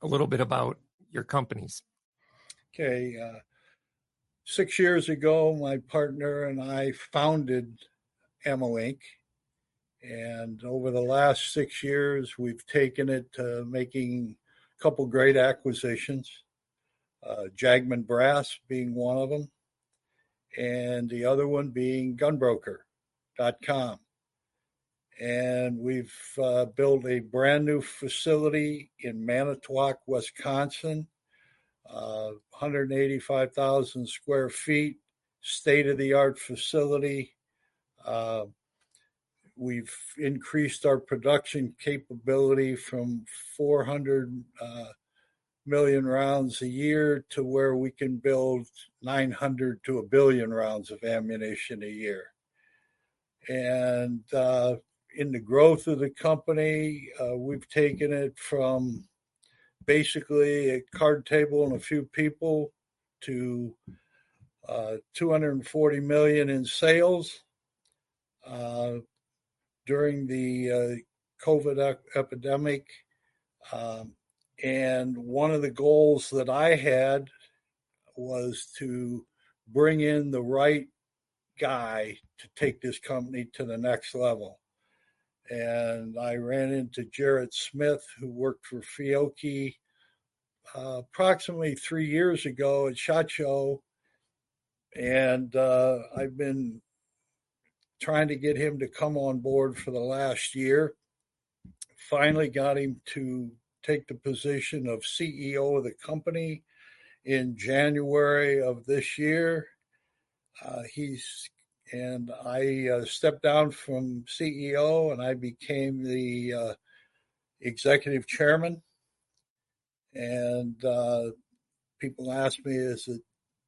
a little bit about your companies? Okay. Uh, six years ago, my partner and I founded Ammo Inc. And over the last six years, we've taken it to making a couple great acquisitions, uh, Jagemann Brass being one of them, and the other one being gunbroker.com. And we've uh, built a brand new facility in Manitowoc, Wisconsin, uh, 185,000 square feet, state of the art facility. Uh, we've increased our production capability from 400 uh, million rounds a year to where we can build 900 to a billion rounds of ammunition a year. And uh, in the growth of the company, uh, we've taken it from basically a card table and a few people to uh, 240 million in sales. Uh, during the uh, COVID epidemic. Um, and one of the goals that I had was to bring in the right guy to take this company to the next level. And I ran into Jared Smith, who worked for Fiocchi uh, approximately three years ago at SHOT Show. And uh, I've been trying to get him to come on board for the last year. Finally, got him to take the position of CEO of the company in January of this year. Uh, he's and I uh, stepped down from CEO and I became the uh, executive chairman. And uh, people ask me, "Is it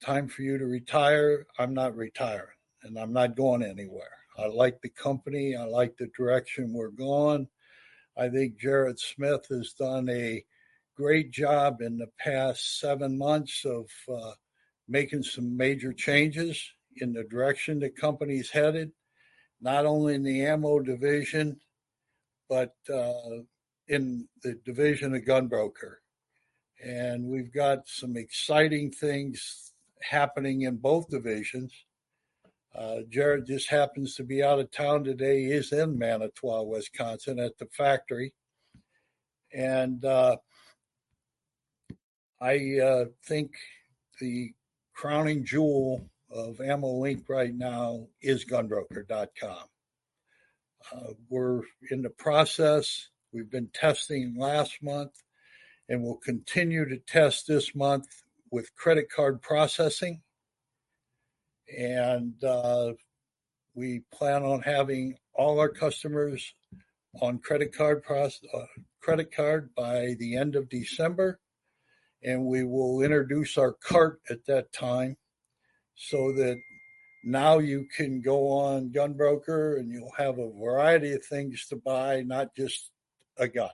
time for you to retire?" I'm not retiring, and I'm not going anywhere. I like the company. I like the direction we're going. I think Jared Smith has done a great job in the past seven months of uh, making some major changes in the direction the company's headed, not only in the ammo division, but uh, in the division of Gunbroker. And we've got some exciting things happening in both divisions. Uh, Jared just happens to be out of town today. He is in Manitowoc, Wisconsin at the factory. And uh, I uh, think the crowning jewel of Ammo Inc. right now is gunbroker.com. Uh, we're in the process. We've been testing last month and we'll continue to test this month with credit card processing and uh, we plan on having all our customers on credit card process, uh, credit card by the end of December, and we will introduce our cart at that time, so that now you can go on Gunbroker and you'll have a variety of things to buy, not just a gun.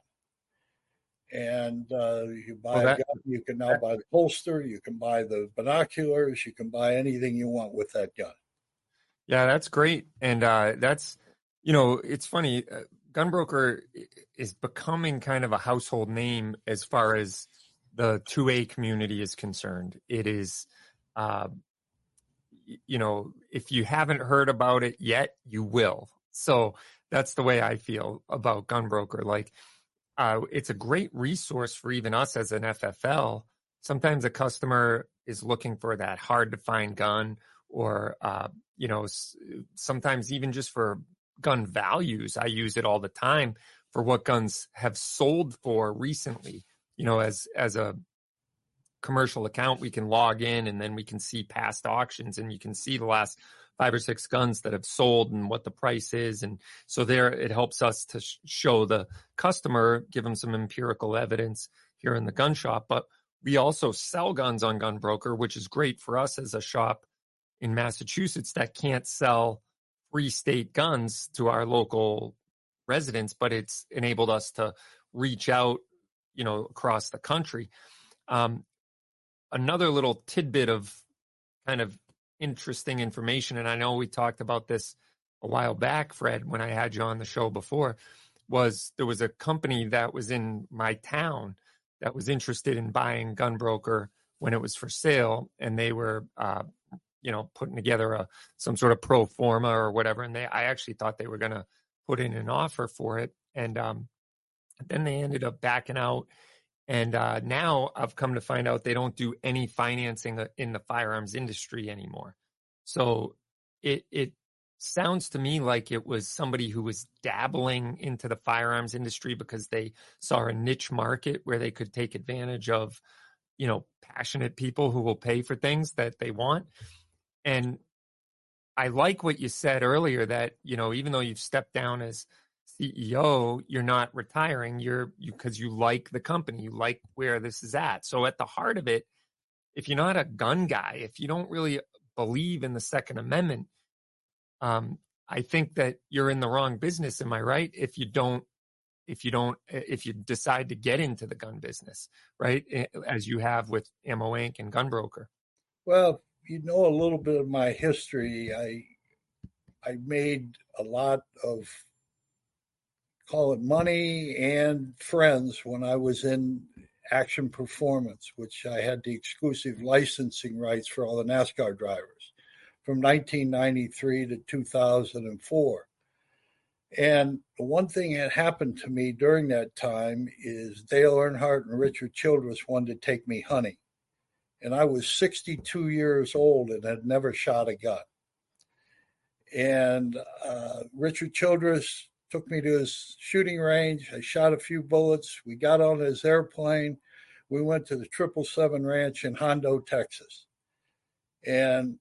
And uh, you buy Well, a that- gun, you can now buy the holster, you can buy the binoculars, you can buy anything you want with that gun. Yeah, that's great. And uh, that's, you know, it's funny. Uh, Gunbroker is becoming kind of a household name as far as the 2A community is concerned. It is, uh, you know, if you haven't heard about it yet, you will. So that's the way I feel about Gunbroker. Like, uh, it's a great resource for even us as an FFL. Sometimes a customer is looking for that hard to find gun, or uh, you know, sometimes even just for gun values. I use it all the time for what guns have sold for recently. You know, as as a commercial account, we can log in and then we can see past auctions and you can see the last five or six guns that have sold and what the price is. And so there it helps us to sh- show the customer, give them some empirical evidence here in the gun shop. But we also sell guns on Gunbroker, which is great for us as a shop in Massachusetts that can't sell free state guns to our local residents, but it's enabled us to reach out, you know, across the country. Um, another little tidbit of kind of interesting information, and I know we talked about this a while back, Fred, when I had you on the show before, was there was a company that was in my town that was interested in buying Gunbroker when it was for sale, and they were, uh, you know, putting together a some sort of pro forma or whatever, and they I actually thought they were going to put in an offer for it, and um, then they ended up backing out and uh, now I've come to find out they don't do any financing uh, in the firearms industry anymore. So it it sounds to me like it was somebody who was dabbling into the firearms industry because they saw a niche market where they could take advantage of, you know, passionate people who will pay for things that they want. And I like what you said earlier that, you know, even though you've stepped down as CEO, you're not retiring. You're you because you like the company, you like where this is at. So at the heart of it, if you're not a gun guy, if you don't really believe in the Second Amendment, um, I think that you're in the wrong business. Am I right? If you don't, if you don't, if you decide to get into the gun business, right, as you have with Ammo Inc. and Gunbroker. Well, you know a little bit of my history. I I made a lot of call it money and friends when I was in action performance, which I had the exclusive licensing rights for all the NASCAR drivers from 1993 to 2004. And the one thing that happened to me during that time is Dale Earnhardt and Richard Childress wanted to take me hunting. And I was 62 years old and had never shot a gun. And uh, Richard Childress took me to his shooting range. I shot a few bullets. We got on his airplane. We went to the Triple Seven Ranch in Hondo, Texas. And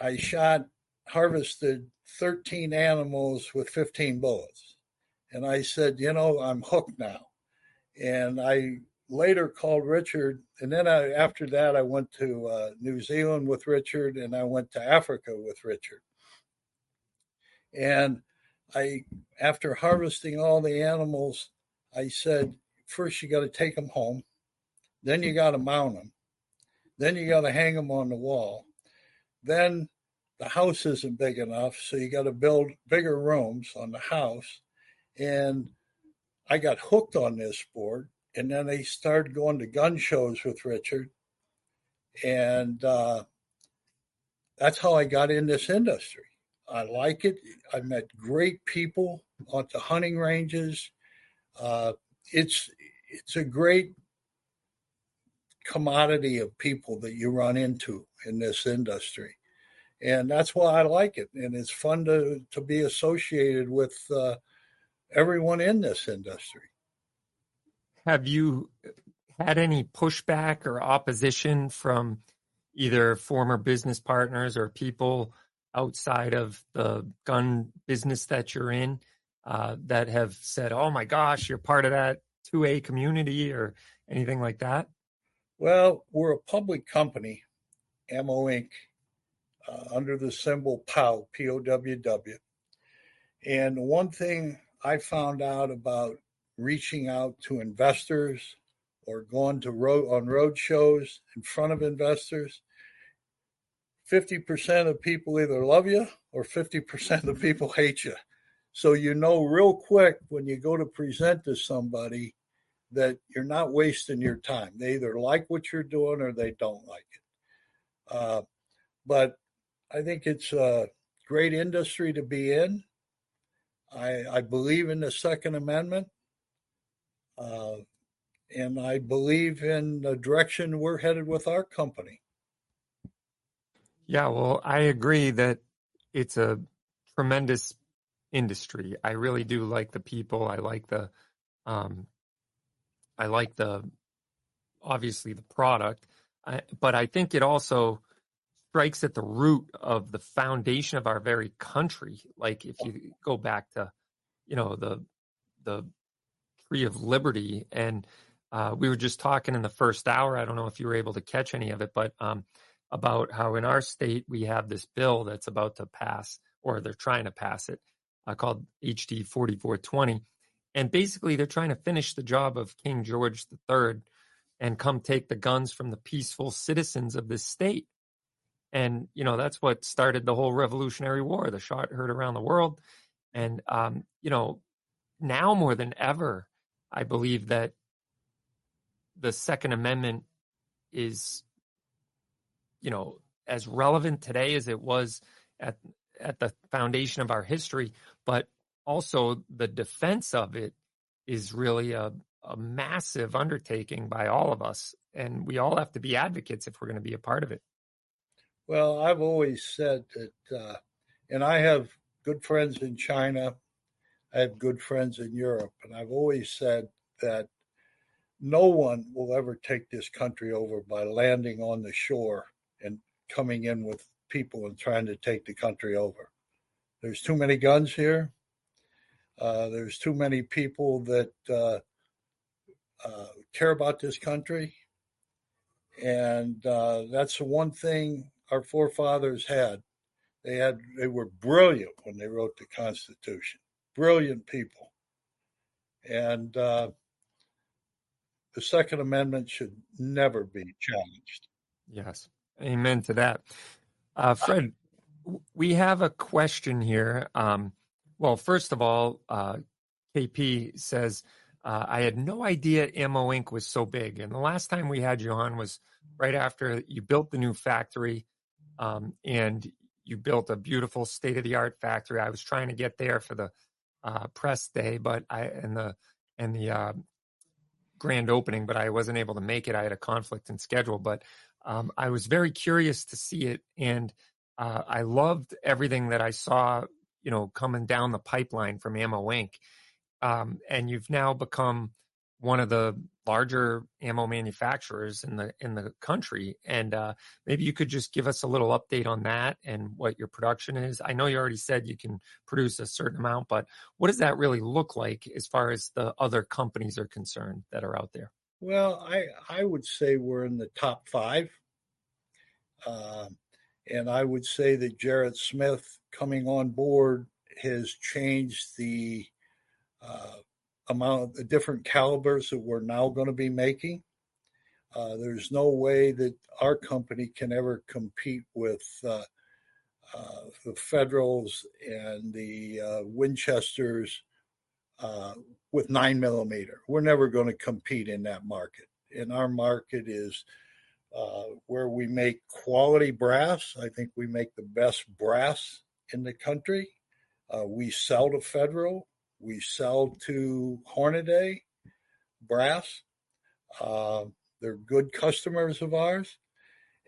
I shot, harvested 13 animals with 15 bullets. And I said, you know, I'm hooked now. And I later called Richard. And then I, after that, I went to uh, New Zealand with Richard and I went to Africa with Richard. And I, after harvesting all the animals, I said, first you got to take them home, then you got to mount them, then you got to hang them on the wall, then the house isn't big enough, so you got to build bigger rooms on the house, and I got hooked on this sport, and then I started going to gun shows with Richard, and uh, that's how I got in this industry. I like it. I met great people at the hunting ranges. Uh, it's it's a great commodity of people that you run into in this industry, and that's why I like it. And it's fun to to be associated with uh, everyone in this industry. Have you had any pushback or opposition from either former business partners or people? Outside of the gun business that you're in uh, that have said, "Oh my gosh, you're part of that 2A community" or anything like that? Well, we're a public company, Ammo Inc., uh, under the symbol POW, P O W W. And one thing I found out about reaching out to investors or going to road on road shows in front of investors 50% of people either love you or 50% of people hate you. So you know real quick when you go to present to somebody that you're not wasting your time. They either like what you're doing or they don't like it. Uh, but I think it's a great industry to be in. I, I believe in the Second Amendment. Uh, and I believe in the direction we're headed with our company. Yeah, well, I agree that it's a tremendous industry. I really do like the people. I like the, um, I like the, obviously the product, I, but I think it also strikes at the root of the foundation of our very country. Like if you go back to, you know, the the tree of liberty, and uh, we were just talking in the first hour. I don't know if you were able to catch any of it, but um, about how in our state we have this bill that's about to pass, or they're trying to pass it, uh, called HD 4420. And basically, they're trying to finish the job of King George III and come take the guns from the peaceful citizens of this state. And, you know, that's what started the whole Revolutionary War. The shot heard around the world. And, um, you know, now more than ever, I believe that the Second Amendment is, you know, as relevant today as it was at at the foundation of our history, but also the defense of it is really a, a massive undertaking by all of us. And we all have to be advocates if we're going to be a part of it. Well, I've always said that, uh, and I have good friends in China, I have good friends in Europe, and I've always said that no one will ever take this country over by landing on the shore and coming in with people and trying to take the country over. There's too many guns here. Uh, there's too many people that uh, uh, care about this country. And uh, that's the one thing our forefathers had. They had they were brilliant when they wrote the Constitution. Brilliant people. And uh, the Second Amendment should never be challenged. Yes. Amen to that. Uh, Fred, we have a question here. Um, well, first of all, uh, KP says, uh, I had no idea Ammo Inc. was so big. And the last time we had you on was right after you built the new factory um, and you built a beautiful state of the art factory. I was trying to get there for the uh, press day, but I and the and the uh, grand opening, but I wasn't able to make it. I had a conflict in schedule, but um, I was very curious to see it, and uh, I loved everything that I saw. You know, coming down the pipeline from Ammo Inc. Um, and you've now become one of the larger ammo manufacturers in the in the country. And uh, maybe you could just give us a little update on that and what your production is. I know you already said you can produce a certain amount, but what does that really look like as far as the other companies are concerned that are out there? Well, I I would say we're in the top five, uh, and I would say that Jared Smith coming on board has changed the uh, amount of different calibers that we're now going to be making. Uh, there's no way that our company can ever compete with uh, uh, the Federals and the uh, Winchesters uh, with nine millimeter. We're never going to compete in that market. And our market is uh, where we make quality brass. I think we make the best brass in the country. we sell to Federal. We sell to Hornady Brass. Uh, they're good customers of ours.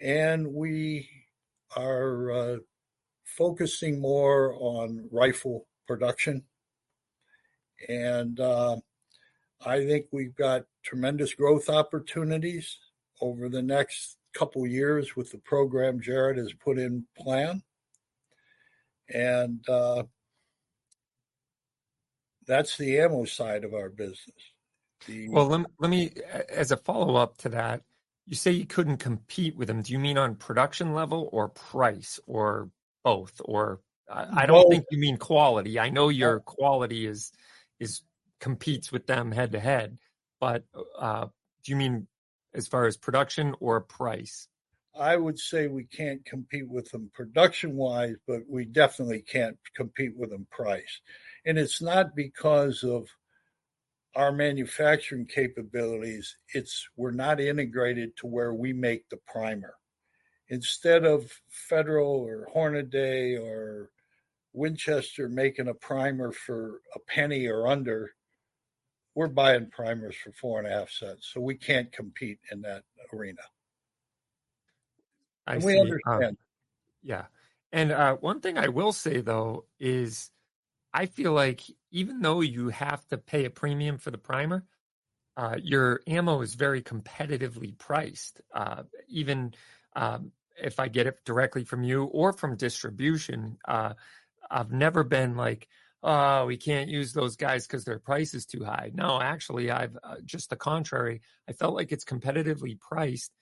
And we are uh, focusing more on rifle production. And uh, I think we've got tremendous growth opportunities over the next couple years with the program Jared has put in plan. And uh, that's the ammo side of our business. The, well, let, let me, as a follow up to that, you say you couldn't compete with them. Do you mean on production level or price or both? Or I, I don't both. think you mean quality. I know your quality is is competes with them head to head, but uh, do you mean as far as production or price? I would say we can't compete with them production wise, but we definitely can't compete with them price. And it's not because of our manufacturing capabilities. It's we're not integrated to where we make the primer. instead of Federal or Hornady or Winchester making a primer for a penny or under, we're buying primers for four and a half cents. So we can't compete in that arena. I And we see. understand. Um, yeah. And uh, one thing I will say though is I feel like even though you have to pay a premium for the primer, uh, your ammo is very competitively priced. Uh, even um, if I get it directly from you or from distribution, uh, I've never been like, oh, we can't use those guys because their price is too high. No, actually, I've uh, just the contrary. I felt like it's competitively priced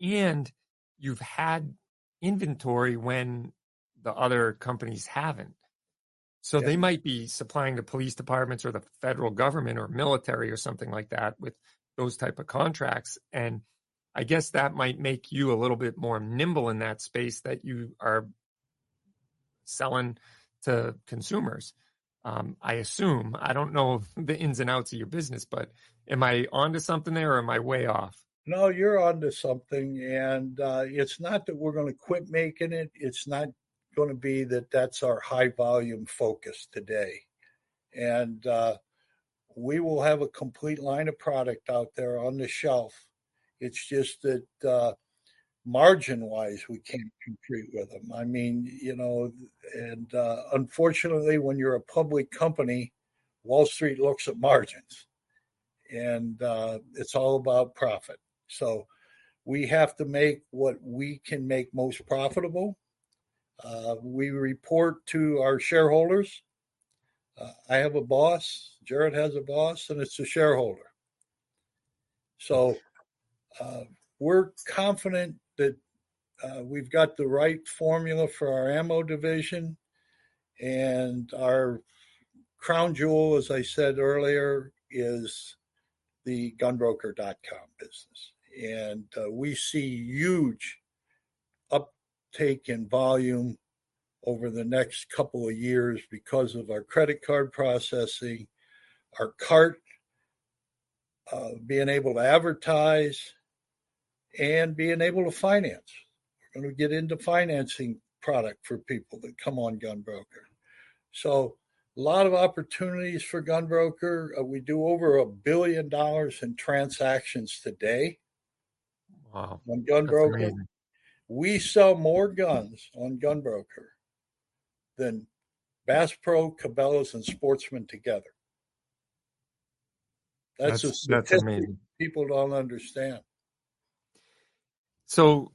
and you've had inventory when the other companies haven't. So Yeah. they might be supplying the police departments or the federal government or military or something like that with those type of contracts. And I guess that might make you a little bit more nimble in that space that you are selling to consumers. Um, I assume. I don't know the ins and outs of your business, but am I onto something there or am I way off? No, you're onto something, and uh, it's not that we're going to quit making it. It's not going to be that that's our high volume focus today, and uh, we will have a complete line of product out there on the shelf. It's just that uh, margin wise, we can't compete with them. I mean, you know, and uh, unfortunately, when you're a public company, Wall Street looks at margins, and uh, it's all about profit. So we have to make what we can make most profitable. Uh, we report to our shareholders. Uh, I have a boss, Jared has a boss, and it's a shareholder. So uh, we're confident that uh, we've got the right formula for our ammo division and our crown jewel, as I said earlier, is the gunbroker.com business. And uh, we see huge uptake in volume over the next couple of years because of our credit card processing, our cart uh, being able to advertise, and being able to finance. We're going to get into financing product for people that come on Gunbroker. So a lot of opportunities for Gunbroker. Uh, we do over a billion dollars in transactions today Wow. on Gunbroker. We sell more guns on Gunbroker than Bass Pro, Cabela's, and Sportsman together. That's, That's, a that's statistic amazing. people don't understand. So,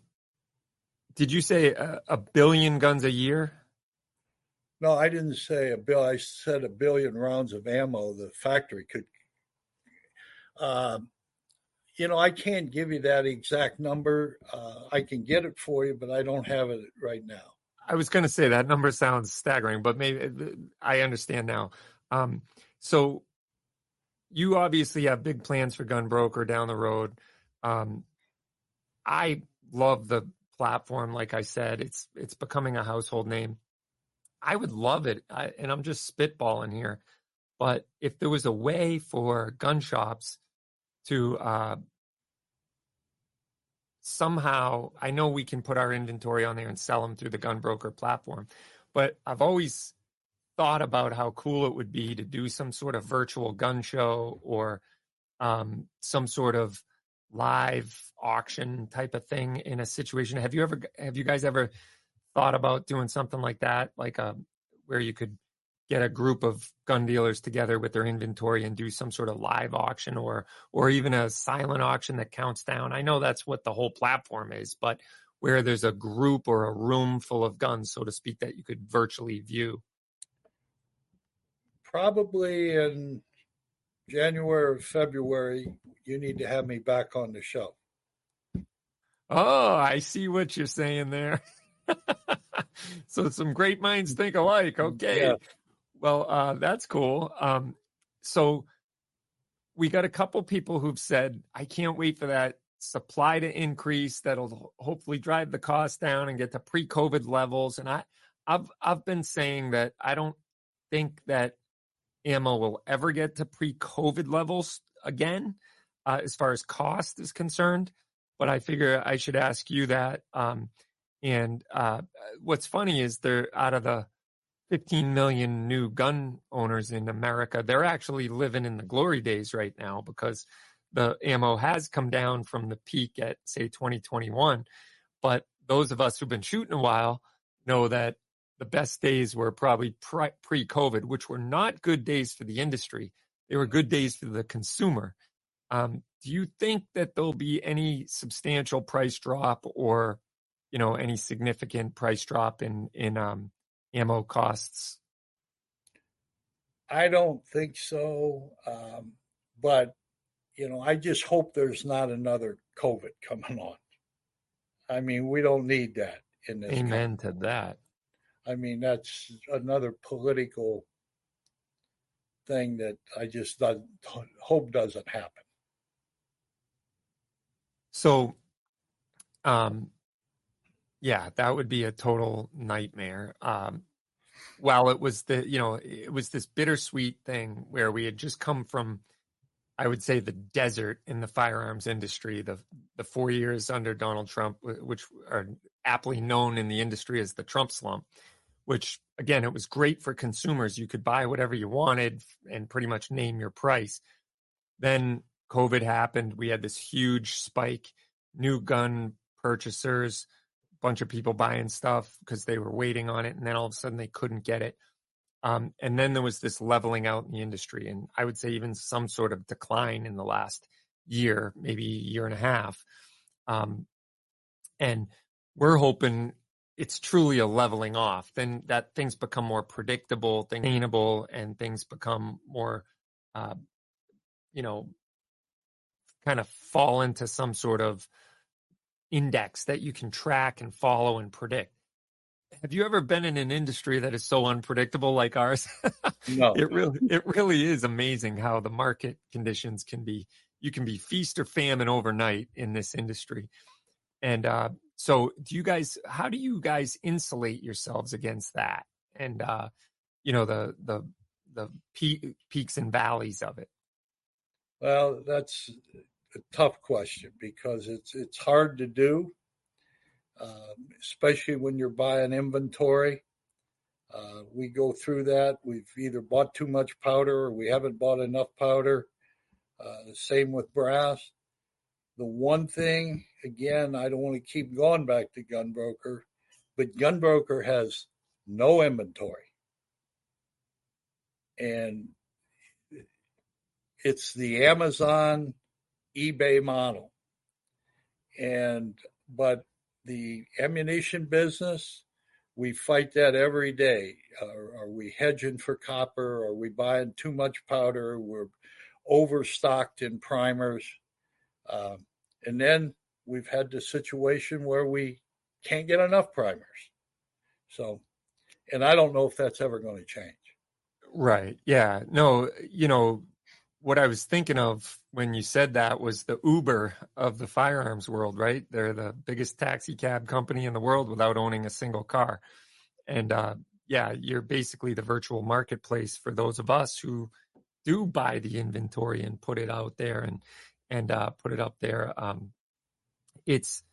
did you say a, a billion guns a year? No, I didn't say a bill. I said a billion rounds of ammo the factory could. Um, you know, I can't give you that exact number. Uh, I can get it for you, but I don't have it right now. I was going to say that number sounds staggering, but maybe I understand now. Um, so, you obviously have big plans for Gunbroker down the road. Um, I love the platform. Like I said, it's it's becoming a household name. I would love it, I, and I'm just spitballing here. But if there was a way for gun shops to uh, somehow, I know we can put our inventory on there and sell them through the gun broker platform, but I've always thought about how cool it would be to do some sort of virtual gun show or um, some sort of live auction type of thing in a situation. Have you ever, have you guys ever thought about doing something like that, like a where you could get a group of gun dealers together with their inventory and do some sort of live auction or or even a silent auction that counts down. I know that's what the whole platform is, but where there's a group or a room full of guns, so to speak, that you could virtually view. Probably in January or February, you need to have me back on the show. Oh, I see what you're saying there. so some great minds think alike. Okay. Yeah. Well, uh, that's cool. Um, so we got a couple people who've said, I can't wait for that supply to increase. That'll hopefully drive the cost down and get to pre-COVID levels. And I, I've I've been saying that I don't think that ammo will ever get to pre-COVID levels again, uh, as far as cost is concerned. But I figure I should ask you that. Um, And uh, what's funny is they're out of the 15 million new gun owners in America, they're actually living in the glory days right now because the ammo has come down from the peak at, say, 2021. But those of us who've been shooting a while know that the best days were probably pre COVID, which were not good days for the industry. They were good days for the consumer. Um, do you think that there'll be any substantial price drop or, you know, any significant price drop in in um, ammo costs? I don't think so. Um, but, you know, I just hope there's not another COVID coming on. I mean, we don't need that in this. Amen to that. I mean, that's another political thing that I just hope doesn't happen. So, um, yeah, that would be a total nightmare. Um, while it was the, you know, it was this bittersweet thing where we had just come from, I would say, the desert in the firearms industry. The the four years under Donald Trump, which are aptly known in the industry as the Trump slump, which again, it was great for consumers. You could buy whatever you wanted and pretty much name your price. Then COVID happened. We had this huge spike, new gun purchasers bunch of people buying stuff because they were waiting on it, and then all of a sudden they couldn't get it. Um, and then there was this leveling out in the industry, and I would say even some sort of decline in the last year, maybe year and a half. Um, and we're hoping it's truly a leveling off. Then that things become more predictable, sustainable, and things become more, uh, you know, kind of fall into some sort of index that you can track and follow and predict. Have you ever been in an industry that is so unpredictable like ours? No. it really it really is amazing how the market conditions can be you can be feast or famine overnight in this industry. And uh, so do you guys how do you guys insulate yourselves against that? And uh, you know the the the peaks and valleys of it. Well, that's tough question because it's it's hard to do, uh, especially when you're buying inventory. Uh, we go through that. We've either bought too much powder or we haven't bought enough powder. Uh, same with brass. The one thing, again, I don't want to keep going back to Gunbroker, but Gunbroker has no inventory. And it's the Amazon eBay model. And but the ammunition business, we fight that every day. Are we hedging for copper? Are we buying too much powder? We're overstocked in primers. Uh, and then we've had the situation where we can't get enough primers. So, and I don't know if that's ever going to change. Right. Yeah. No, you know, what I was thinking of when you said that was the Uber of the firearms world, right? They're the biggest taxi cab company in the world without owning a single car. And uh, yeah, you're basically the virtual marketplace for those of us who do buy the inventory and put it out there and and uh, put it up there. Um, it's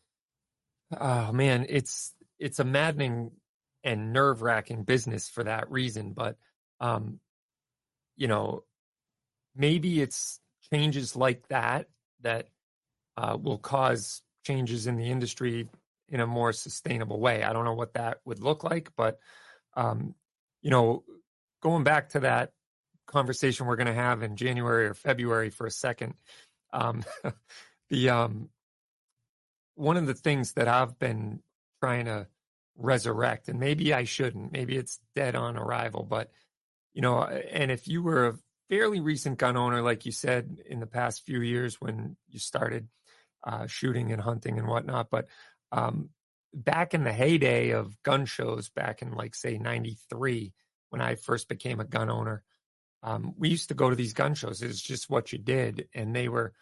oh man, it's it's a maddening and nerve wracking business for that reason. But um, you know, maybe it's changes like that that uh, will cause changes in the industry in a more sustainable way. I don't know what that would look like, but um, you know, going back to that conversation we're going to have in January or February for a second, um, the um, one of the things that I've been trying to resurrect, and maybe I shouldn't, maybe it's dead on arrival, but you know, and if you were fairly recent gun owner, like you said, in the past few years when you started uh, shooting and hunting and whatnot. But um, back in the heyday of gun shows, back in like say '93, when I first became a gun owner, um, we used to go to these gun shows. It's just what you did, and they were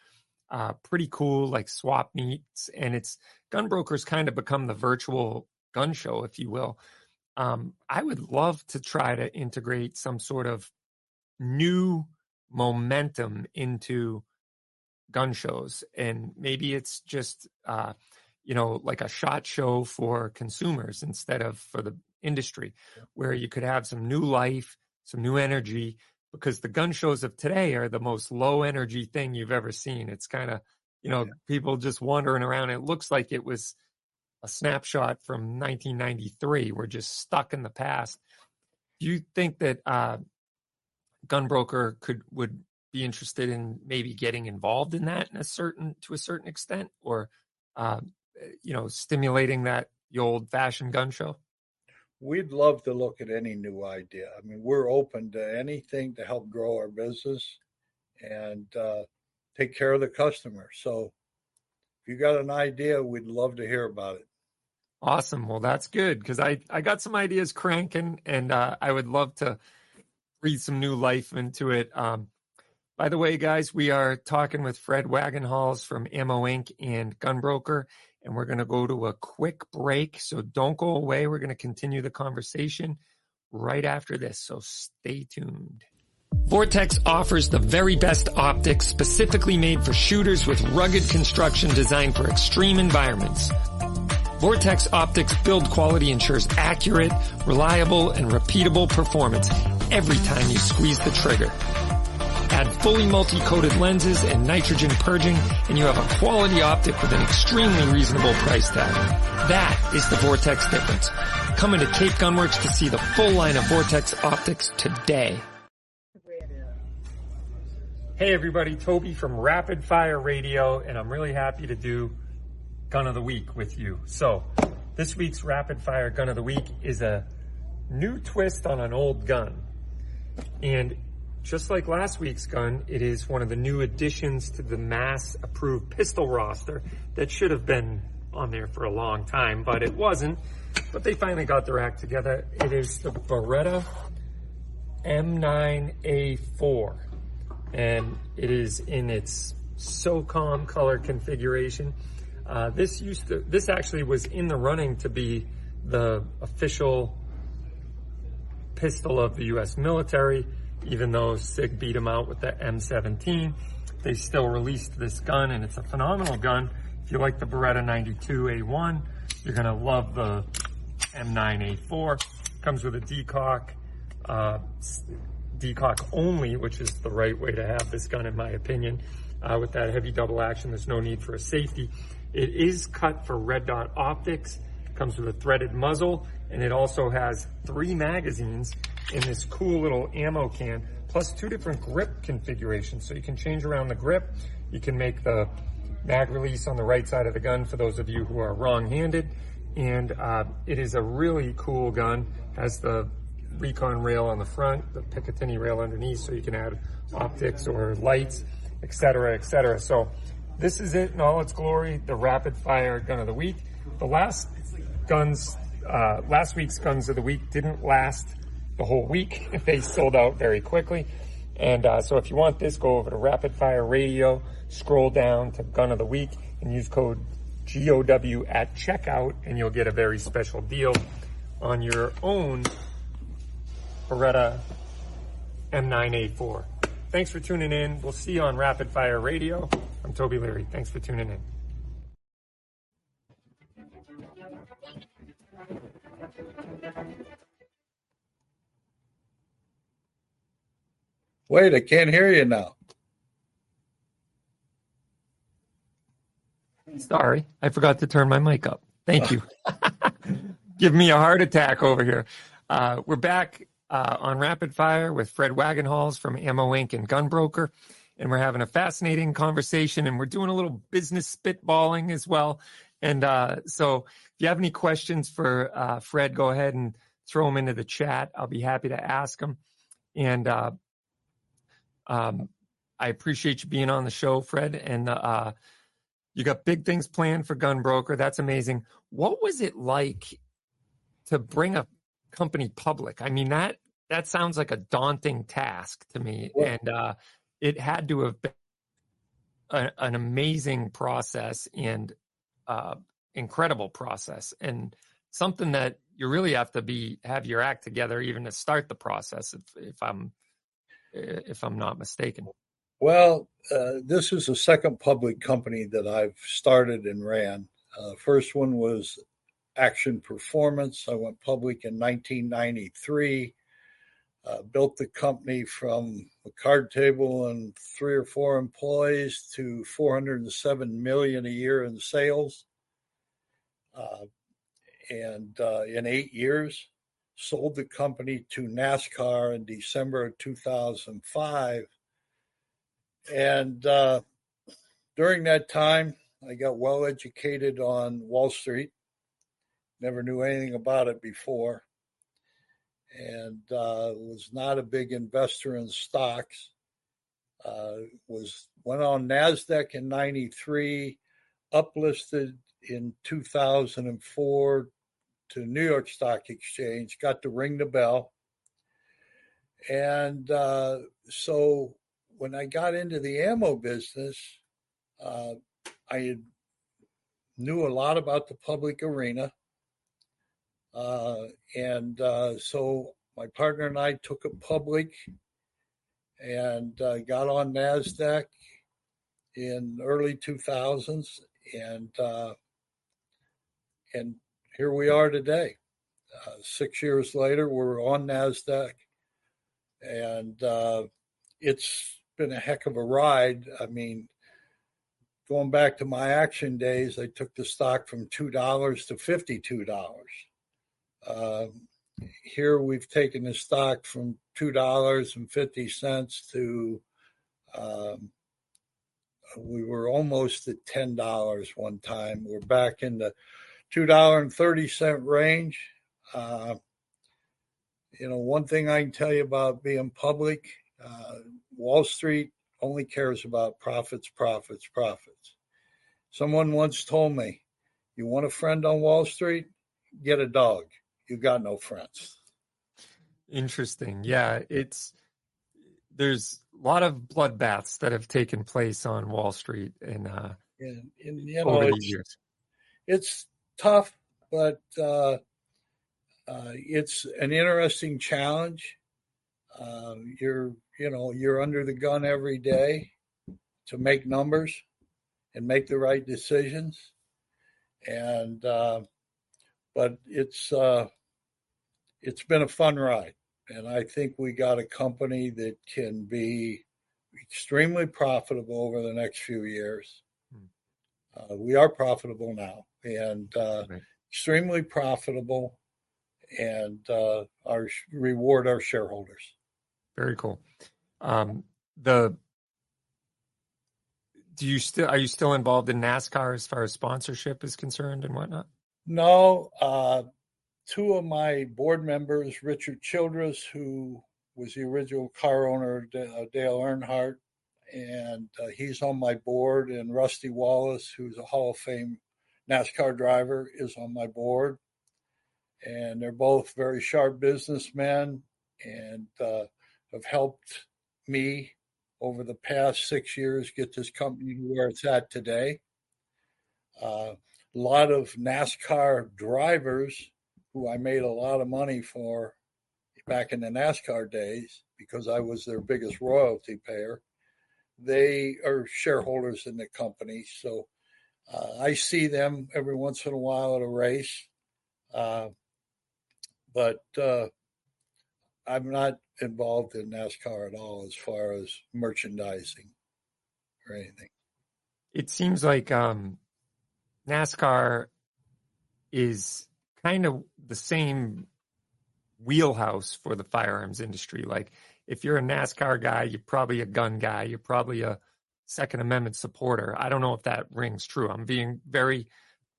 uh, pretty cool, like swap meets. And it's gun brokers kind of become the virtual gun show, if you will. Um, I would love to try to integrate some sort of new momentum into gun shows and maybe it's just uh, you know, like a shot show for consumers instead of for the industry, where you could have some new life, some new energy, because the gun shows of today are the most low energy thing you've ever seen. It's kind of, you know, Yeah. people just wandering around. It looks like it was a snapshot from 1993. We're just stuck in the past. Do you think that uh, Gunbroker could would be interested in maybe getting involved in that in a certain to a certain extent, or uh, you know, stimulating that the old fashioned gun show? We'd love to look at any new idea. I mean, we're open to anything to help grow our business and uh, take care of the customer. So if you got an idea, we'd love to hear about it. Awesome. Well, that's good because I I got some ideas cranking, and uh, I would love to breathe some new life into it. Um, by the way, guys, we are talking with Fred Wagenhals from Ammo Inc. and Gunbroker, and we're going to go to a quick break. So don't go away. We're going to continue the conversation right after this. So stay tuned. Vortex offers the very best optics specifically made for shooters with rugged construction designed for extreme environments. Vortex Optics build quality ensures accurate, reliable, and repeatable performance every time you squeeze the trigger. Add fully multi-coated lenses and nitrogen purging, and you have a quality optic with an extremely reasonable price tag. That is the Vortex difference. Come into Cape Gunworks to see the full line of Vortex optics today. Hey everybody, Toby from Rapid Fire Radio, and I'm really happy to do Gun of the Week with you. So, this week's Rapid Fire Gun of the Week is a new twist on an old gun. And just like last week's gun, it is one of the new additions to the mass approved pistol roster that should have been on there for a long time, but it wasn't. But they finally got their act together. It is the Beretta M9A4 and it is in its SOCOM color configuration. Uh, this used to, this actually was in the running to be the official pistol of the U.S. military, even though SIG beat them out with the M17. They still released this gun, and it's a phenomenal gun. If you like the Beretta 92A1, you're gonna love the M9A4. Comes with a decock, uh, decock only, which is the right way to have this gun, in my opinion. Uh, with that heavy double action, there's no need for a safety. It is cut for red dot optics, comes with a threaded muzzle, and it also has three magazines in this cool little ammo can, plus two different grip configurations. So you can change around the grip. You can make the mag release on the right side of the gun for those of you who are wrong-handed. And uh, it is a really cool gun. Has the recon rail on the front, the Picatinny rail underneath, so you can add optics or lights, etc., etc. So this is it in all its glory, the rapid fire gun of the week. The last guns, uh, last week's guns of the week didn't last the whole week. They sold out very quickly. And uh, so if you want this, go over to Rapid Fire Radio, scroll down to Gun of the Week, and use code GOW at checkout, and you'll get a very special deal on your own Beretta M9A4. Thanks for tuning in. We'll see you on Rapid Fire Radio. I'm Toby Leary. Thanks for tuning in. Wait, I can't hear you now. Sorry, I forgot to turn my mic up. Thank you. Give me a heart attack over here. Uh, we're back uh, on Rapid Fire with Fred Wagenhals from Ammo Inc. and Gunbroker. And we're having a fascinating conversation and we're doing a little business spitballing as well. And uh, so if you have any questions for uh, Fred, go ahead and throw them into the chat. I'll be happy to ask them. And uh, um, I appreciate you being on the show, Fred. And uh, you got big things planned for Gunbroker. That's amazing. What was it like to bring a company public? I mean that that sounds like a daunting task to me, Well- and uh, it had to have been an amazing process and uh, incredible process, and something that you really have to be have your act together even to start the process. If if I'm if I'm not mistaken. Well, uh, this is the second public company that I've started and ran. Uh, first one was Action Performance. I went public in 1993. Uh, built the company from a card table and three or four employees to 407 million a year in sales. Uh, and uh, in eight years, sold the company to NASCAR in December of 2005. And uh, during that time, I got well educated on Wall Street. Never knew anything about it before, and uh, was not a big investor in stocks. Uh, was went on Nasdaq in '93, uplisted in 2004 to New York Stock Exchange. Got to ring the bell, and uh, so when I got into the ammo business, uh, I knew a lot about the public arena. Uh, and uh, so my partner and I took it public and uh, got on NASDAQ in early 2000s. And, uh, and here we are today. Uh, six years later, we're on NASDAQ. And uh, it's been a heck of a ride. I mean, going back to my action days, I took the stock from two dollars to fifty-two dollars. Uh, here we've taken the stock from two dollars and fifty cents to um, we were almost at ten dollars one time. We're back in the two dollar and thirty cent range. Uh, you know, one thing I can tell you about being public, uh, Wall Street only cares about profits, profits, profits. Someone once told me, you want a friend on Wall Street? Get a dog. You got no friends. Interesting. Yeah, it's there's a lot of bloodbaths that have taken place on Wall Street in uh and, and you know, it's, years. it's tough, but uh, uh, it's an interesting challenge. Uh, you're you know you're under the gun every day to make numbers and make the right decisions and uh, but it's uh, it's been a fun ride and i think we got a company that can be extremely profitable over the next few years uh, we are profitable now and uh, Right. extremely profitable and uh, our reward our shareholders Very cool. Um, the do you still are you still involved in NASCAR as far as sponsorship is concerned and whatnot? No, uh, two of my board members, Richard Childress, who was the original car owner Dale Earnhardt, and uh, he's on my board, and Rusty Wallace, who's a Hall of Fame NASCAR driver, is on my board. And they're both very sharp businessmen and uh, have helped me over the past six years get this company to where it's at today. Uh, lot of NASCAR drivers who I made a lot of money for back in the NASCAR days because I was their biggest royalty payer. They are shareholders in the company. So uh, I see them every once in a while at a race. Uh, but uh, I'm not involved in NASCAR at all as far as merchandising or anything. It seems like um, NASCAR is kind of the same wheelhouse for the firearms industry. Like if you're a NASCAR guy, you're probably a gun guy, you're probably a Second Amendment supporter. I don't know if that rings true. I'm being very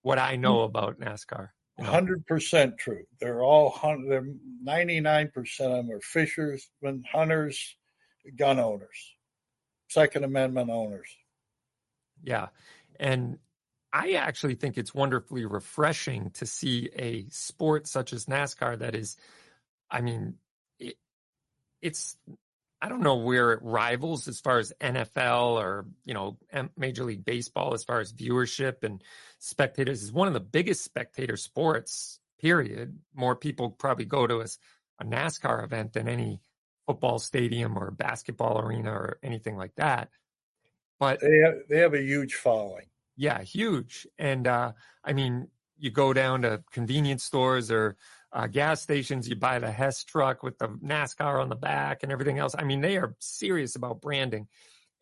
what I know mm. about NASCAR. Hundred percent true. They're all they're ninety nine percent of them are fishermen, hunters, gun owners, Second Amendment owners. Yeah. And I actually think it's wonderfully refreshing to see a sport such as NASCAR that is, I mean, it, it's, I don't know where it rivals as far as NFL or, you know, Major League Baseball as far as viewership and spectators is one of the biggest spectator sports, period. More people probably go to a NASCAR event than any football stadium or basketball arena or anything like that. But They have, they have a huge following. Yeah, huge. And uh, I mean, you go down to convenience stores or uh, gas stations, you buy the Hess truck with the NASCAR on the back and everything else. I mean, they are serious about branding.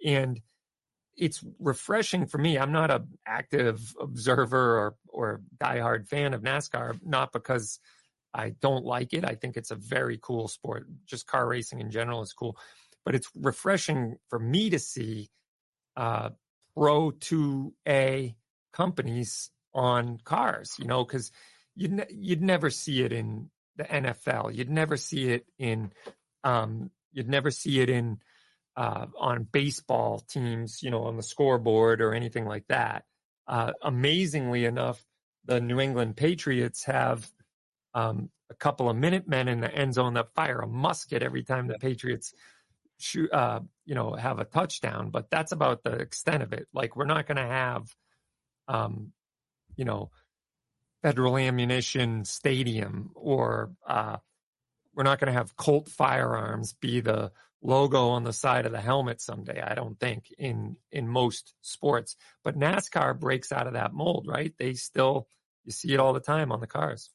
And it's refreshing for me. I'm not an active observer or, or diehard fan of NASCAR, not because I don't like it. I think it's a very cool sport. Just car racing in general is cool. But it's refreshing for me to see uh, Pro 2A companies on cars, you know, because you'd, ne- you'd never see it in the NFL. You'd never see it in, um, you'd never see it in, uh, on baseball teams, you know, on the scoreboard or anything like that. Uh, amazingly enough, the New England Patriots have um, a couple of Minutemen in the end zone that fire a musket every time the Patriots shoot, uh, you know, have a touchdown. But that's about the extent of it. Like we're not going to have, um, you know, Federal Ammunition Stadium or uh, we're not going to have Colt firearms be the logo on the side of the helmet someday i don't think in in most sports but nascar breaks out of that mold right they still you see it all the time on the cars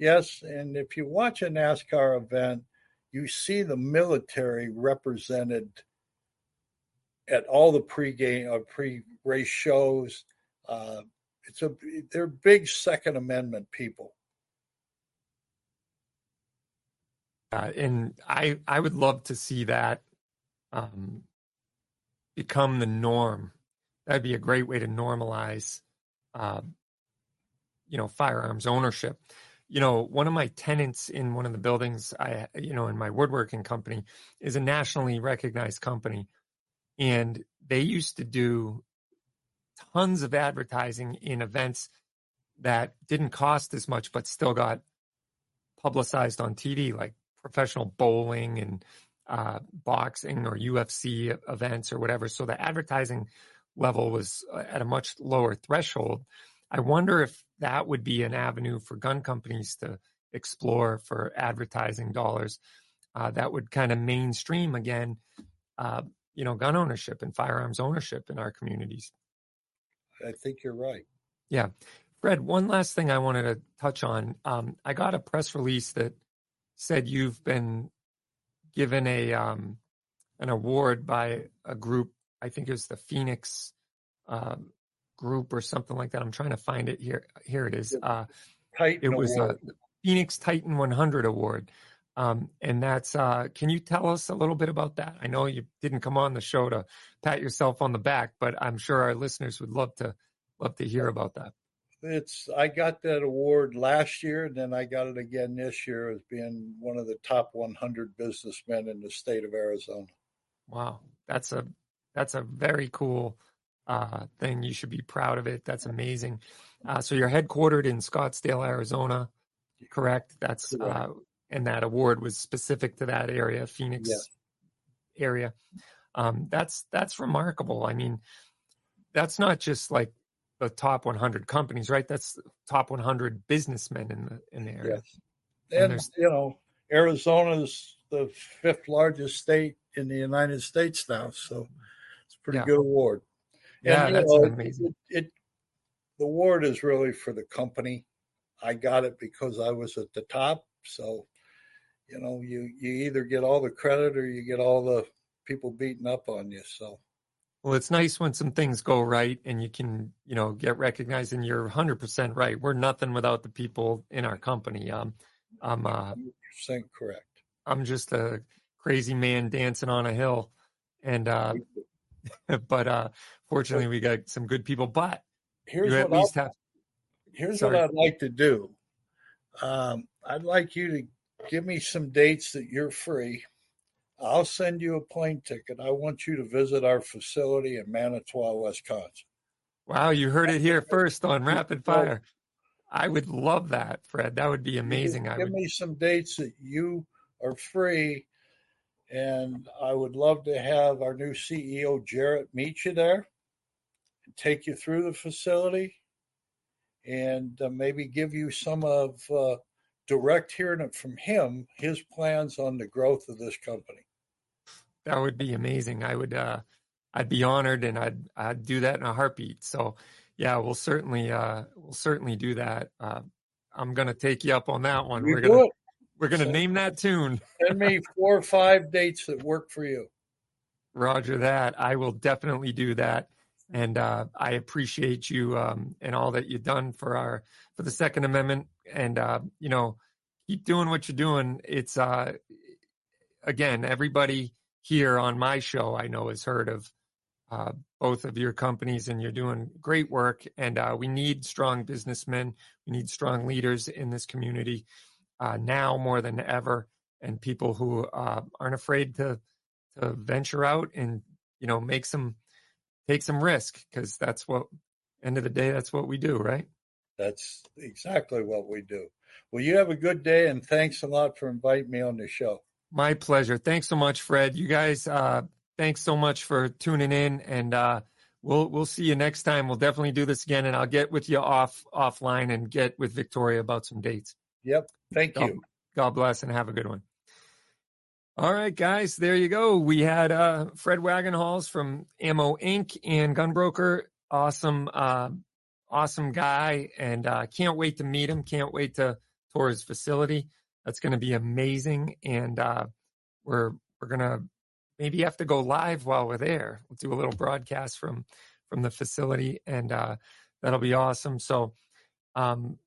Yes, and if you watch a NASCAR event, you see the military represented at all the pre-game or pre-race shows. Uh, it's a they're big Second Amendment people. uh, and i i would love to see that um, become the norm that'd be a great way to normalize uh, you know firearms ownership you know one of my tenants in one of the buildings i you know in my woodworking company is a nationally recognized company and they used to do tons of advertising in events that didn't cost as much but still got publicized on tv like professional bowling and uh, boxing or ufc events or whatever. So the advertising level was uh, at a much lower threshold. I wonder if that would be an avenue for gun companies to explore for advertising dollars uh, that would kind of mainstream again, uh, you know, gun ownership and firearms ownership in our communities. I think you're right. Yeah. Fred, one last thing I wanted to touch on. Um, I got a press release that said you've been given a um, an award by a group. I think it was the Phoenix um, group or something like that. I'm trying to find it here. Here it is. Uh, Titan it was Award. a Phoenix Titan 100 award. Um, and that's, uh, can you tell us a little bit about that? I know you didn't come on the show to pat yourself on the back, but I'm sure our listeners would love to, love to hear about that. It's I got that award last year, and then I got it again this year as being one of the top 100 businessmen in the state of Arizona. Wow. That's a, that's a very cool, uh, thing. You should be proud of it. That's amazing. Uh, so you're headquartered in Scottsdale, Arizona, correct? That's uh, and that award was specific to that area, Phoenix Yes. area. Um, that's that's remarkable. I mean, that's not just like the top 100 companies, right? That's top 100 businessmen in the in the area. Yes. And And, you know, Arizona's the fifth largest state in the United States now, so it's a pretty Yeah. good award. Yeah, you that's know, amazing. It, it the award is really for the company. I got it because I was at the top, so you know, you you either get all the credit or you get all the people beating up on you. So Well, it's nice when some things go right and you can, you know, get recognized and you're 100% right. We're nothing without the people in our company. Um, I'm, uh, you're saying correct. I'm just a crazy man dancing on a hill. And, uh, but, uh, fortunately we got some good people, but Here's what least have, Here's Sorry. what I'd like to do. Um, I'd like you to give me some dates that you're free. I'll send you a plane ticket. I want you to visit our facility in Manitowoc, Wisconsin. wow, you heard it here first on rapid fire. I would love that, Fred. That would be amazing. I Give would, me some dates that you are free, and I would love to have our new CEO Jared meet you there, and take you through the facility, and uh, maybe give you some of uh, direct hearing it from him his plans on the growth of this company. that would be amazing. I would, uh, I'd be honored and I'd, I'd do that in a heartbeat. So, yeah, we'll certainly uh, we'll certainly do that. Uh, I'm gonna take you up on that one. You we're gonna we're gonna So- name that tune. Send me four or five dates that work for you. Roger that. I will definitely do that. And uh, I appreciate you um, and all that you've done for our for the Second Amendment. And uh, you know, keep doing what you're doing. It's uh, again, everybody here on my show I know has heard of uh, both of your companies, and you're doing great work. And uh, we need strong businessmen. We need strong leaders in this community uh, now more than ever, and people who uh, aren't afraid to to venture out and you know make some take some risk because that's what end of the day that's what we do right That's exactly what we do. Well, you have a good day, and thanks a lot for inviting me on the show. my pleasure thanks so much fred you guys uh thanks so much for tuning in and uh we'll we'll see you next time we'll definitely do this again and i'll get with you off offline and get with victoria about some dates Yep. Thank God, you. God bless and have a good one. All right, guys, there you go. We had uh, Fred Wagenhals from Ammo Inc. and Gunbroker. Awesome, uh, awesome guy, and uh, can't wait to meet him. Can't wait to tour his facility. That's going to be amazing, and uh, we're we're gonna maybe have to go live while we're there. We'll do a little broadcast from from the facility, and uh, that'll be awesome. So. Um,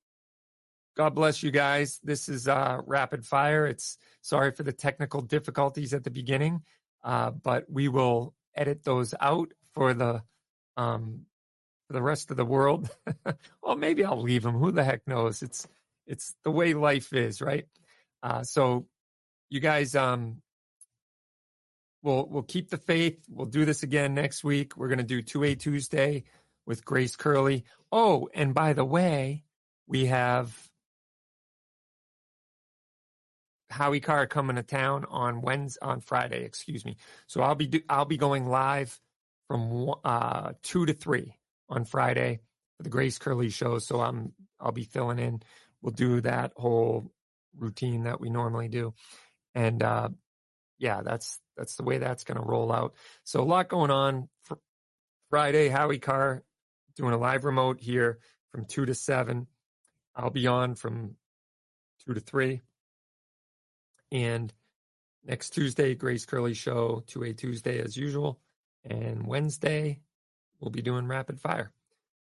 God bless you guys. This is uh, rapid fire. It's sorry for the technical difficulties at the beginning, uh, but we will edit those out for the um, for the rest of the world. well, maybe I'll leave them. Who the heck knows? It's it's the way life is, right? Uh, so you guys, um, we'll we'll keep the faith. We'll do this again next week. We're gonna do two A Tuesday with Grace Curley. Oh, and by the way, we have Howie Carr coming to town on Wednesday, on Friday, excuse me. So I'll be do, I'll be going live from uh, two to three on Friday for the Grace Curley show. So I'm I'll be filling in. We'll do that whole routine that we normally do, and uh, yeah, that's that's the way that's going to roll out. So a lot going on. For Friday, Howie Carr doing a live remote here from two to seven. I'll be on from two to three. And next Tuesday, Grace Curley show, 2A Tuesday as usual. And Wednesday, we'll be doing rapid fire.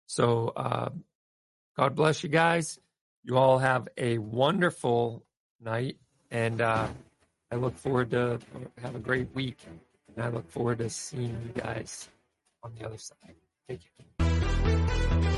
So uh, God bless you guys. You all have a wonderful night. And uh, I look forward to have a great week. And I look forward to seeing you guys on the other side. Thank you.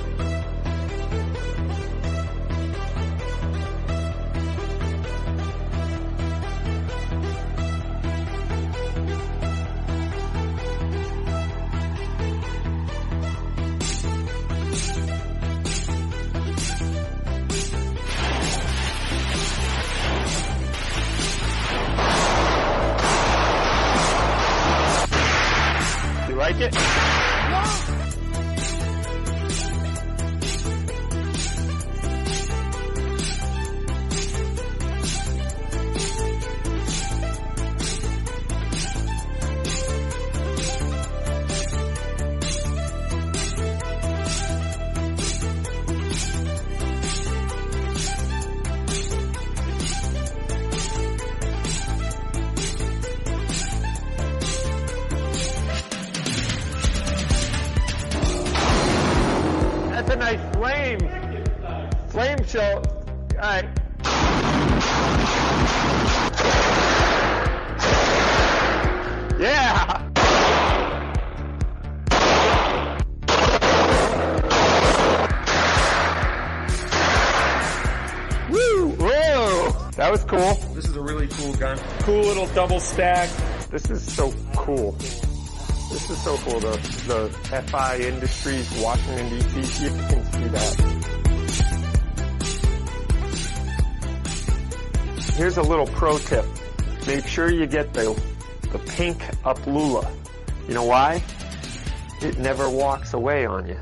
Like it? Show. All right. Yeah. Woo! Whoa! That was cool. This is a really cool gun. Cool little double stack. This is so cool. This is so cool. The the FI Industries Washington DC. See if you can see that. Here's a little pro tip. Make sure you get the the pink Uplula. You know why? It never walks away on you.